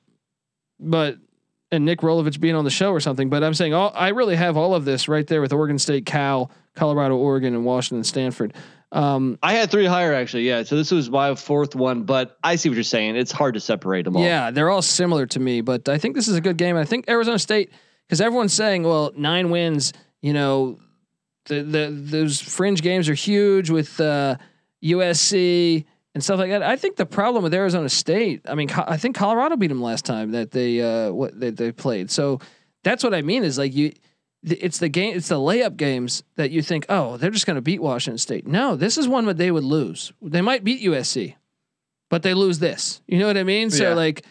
Speaker 1: but and Nick Rolovich being on the show or something. But I'm saying all I really have all of this right there with Oregon State, Cal, Colorado, Oregon, and Washington, Stanford. Um,
Speaker 4: I had three higher actually. Yeah, so this was my fourth one, but I see what you're saying. It's hard to separate them all.
Speaker 1: Yeah, they're all similar to me, but I think this is a good game. I think Arizona State, because everyone's saying, well, nine wins, you know, the the those fringe games are huge with uh, USC and stuff like that. I think the problem with Arizona State, I mean, I think Colorado beat them last time that they uh, what that they played. So that's what I mean is like you. It's the game. It's the layup games that you think, oh, they're just going to beat Washington State. No, this is one where they would lose. They might beat USC, but they lose this. You know what I mean? So
Speaker 3: Yeah.
Speaker 1: like,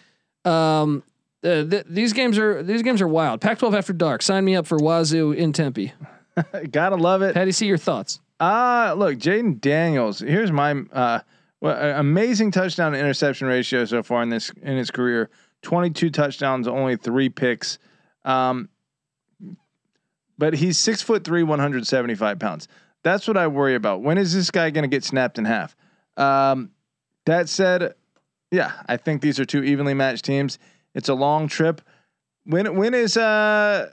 Speaker 1: um, uh, th- these games are these games are wild. Pac-12 after dark. Sign me up for Wazoo in Tempe. [laughs]
Speaker 3: Gotta love it.
Speaker 1: Patty, see your thoughts.
Speaker 3: Uh look, Jayden Daniels. Here's my uh, well, amazing touchdown to interception ratio so far in this in his career. 22 touchdowns, only three picks. Um, but he's six foot three, 175 pounds. That's what I worry about. When is this guy going to get snapped in half? Um, that said, yeah, I think these are two evenly matched teams. It's a long trip. When when is uh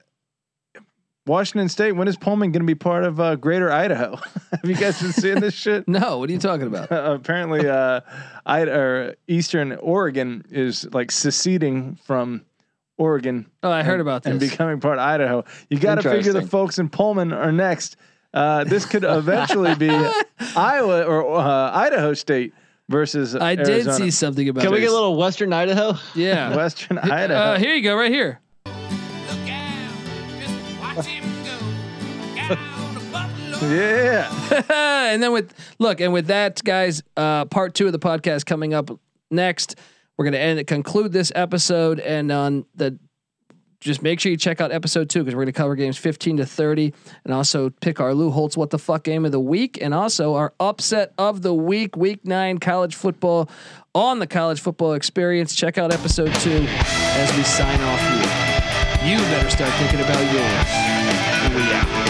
Speaker 3: Washington State? When is Pullman going to be part of uh, Greater Idaho? [laughs] Have you guys been seeing this shit? [laughs]
Speaker 1: No, what are you talking about? [laughs]
Speaker 3: Apparently, uh, I or Eastern Oregon is like seceding from Oregon
Speaker 1: Oh, I heard about this.
Speaker 3: and becoming part of Idaho. You got to figure the folks in Pullman are next. Uh, this could eventually be Iowa or uh, Idaho State versus
Speaker 1: I did see something about.
Speaker 4: Can we
Speaker 1: this.
Speaker 4: get a little Western Idaho?
Speaker 1: Yeah.
Speaker 3: Western
Speaker 1: Uh,
Speaker 3: Idaho.
Speaker 1: here you go, right here.
Speaker 3: Yeah. [laughs]
Speaker 1: and then with look, and with that, guys, uh, part two of the podcast coming up next. We're gonna end conclude this episode, and on the just make sure you check out episode two because we're gonna cover games fifteen to thirty, and also pick our Lou Holtz what the fuck game of the week, and also our upset of the week, week nine college football on the college football experience. Check out episode two as we sign off here. You better start thinking about yours. We out.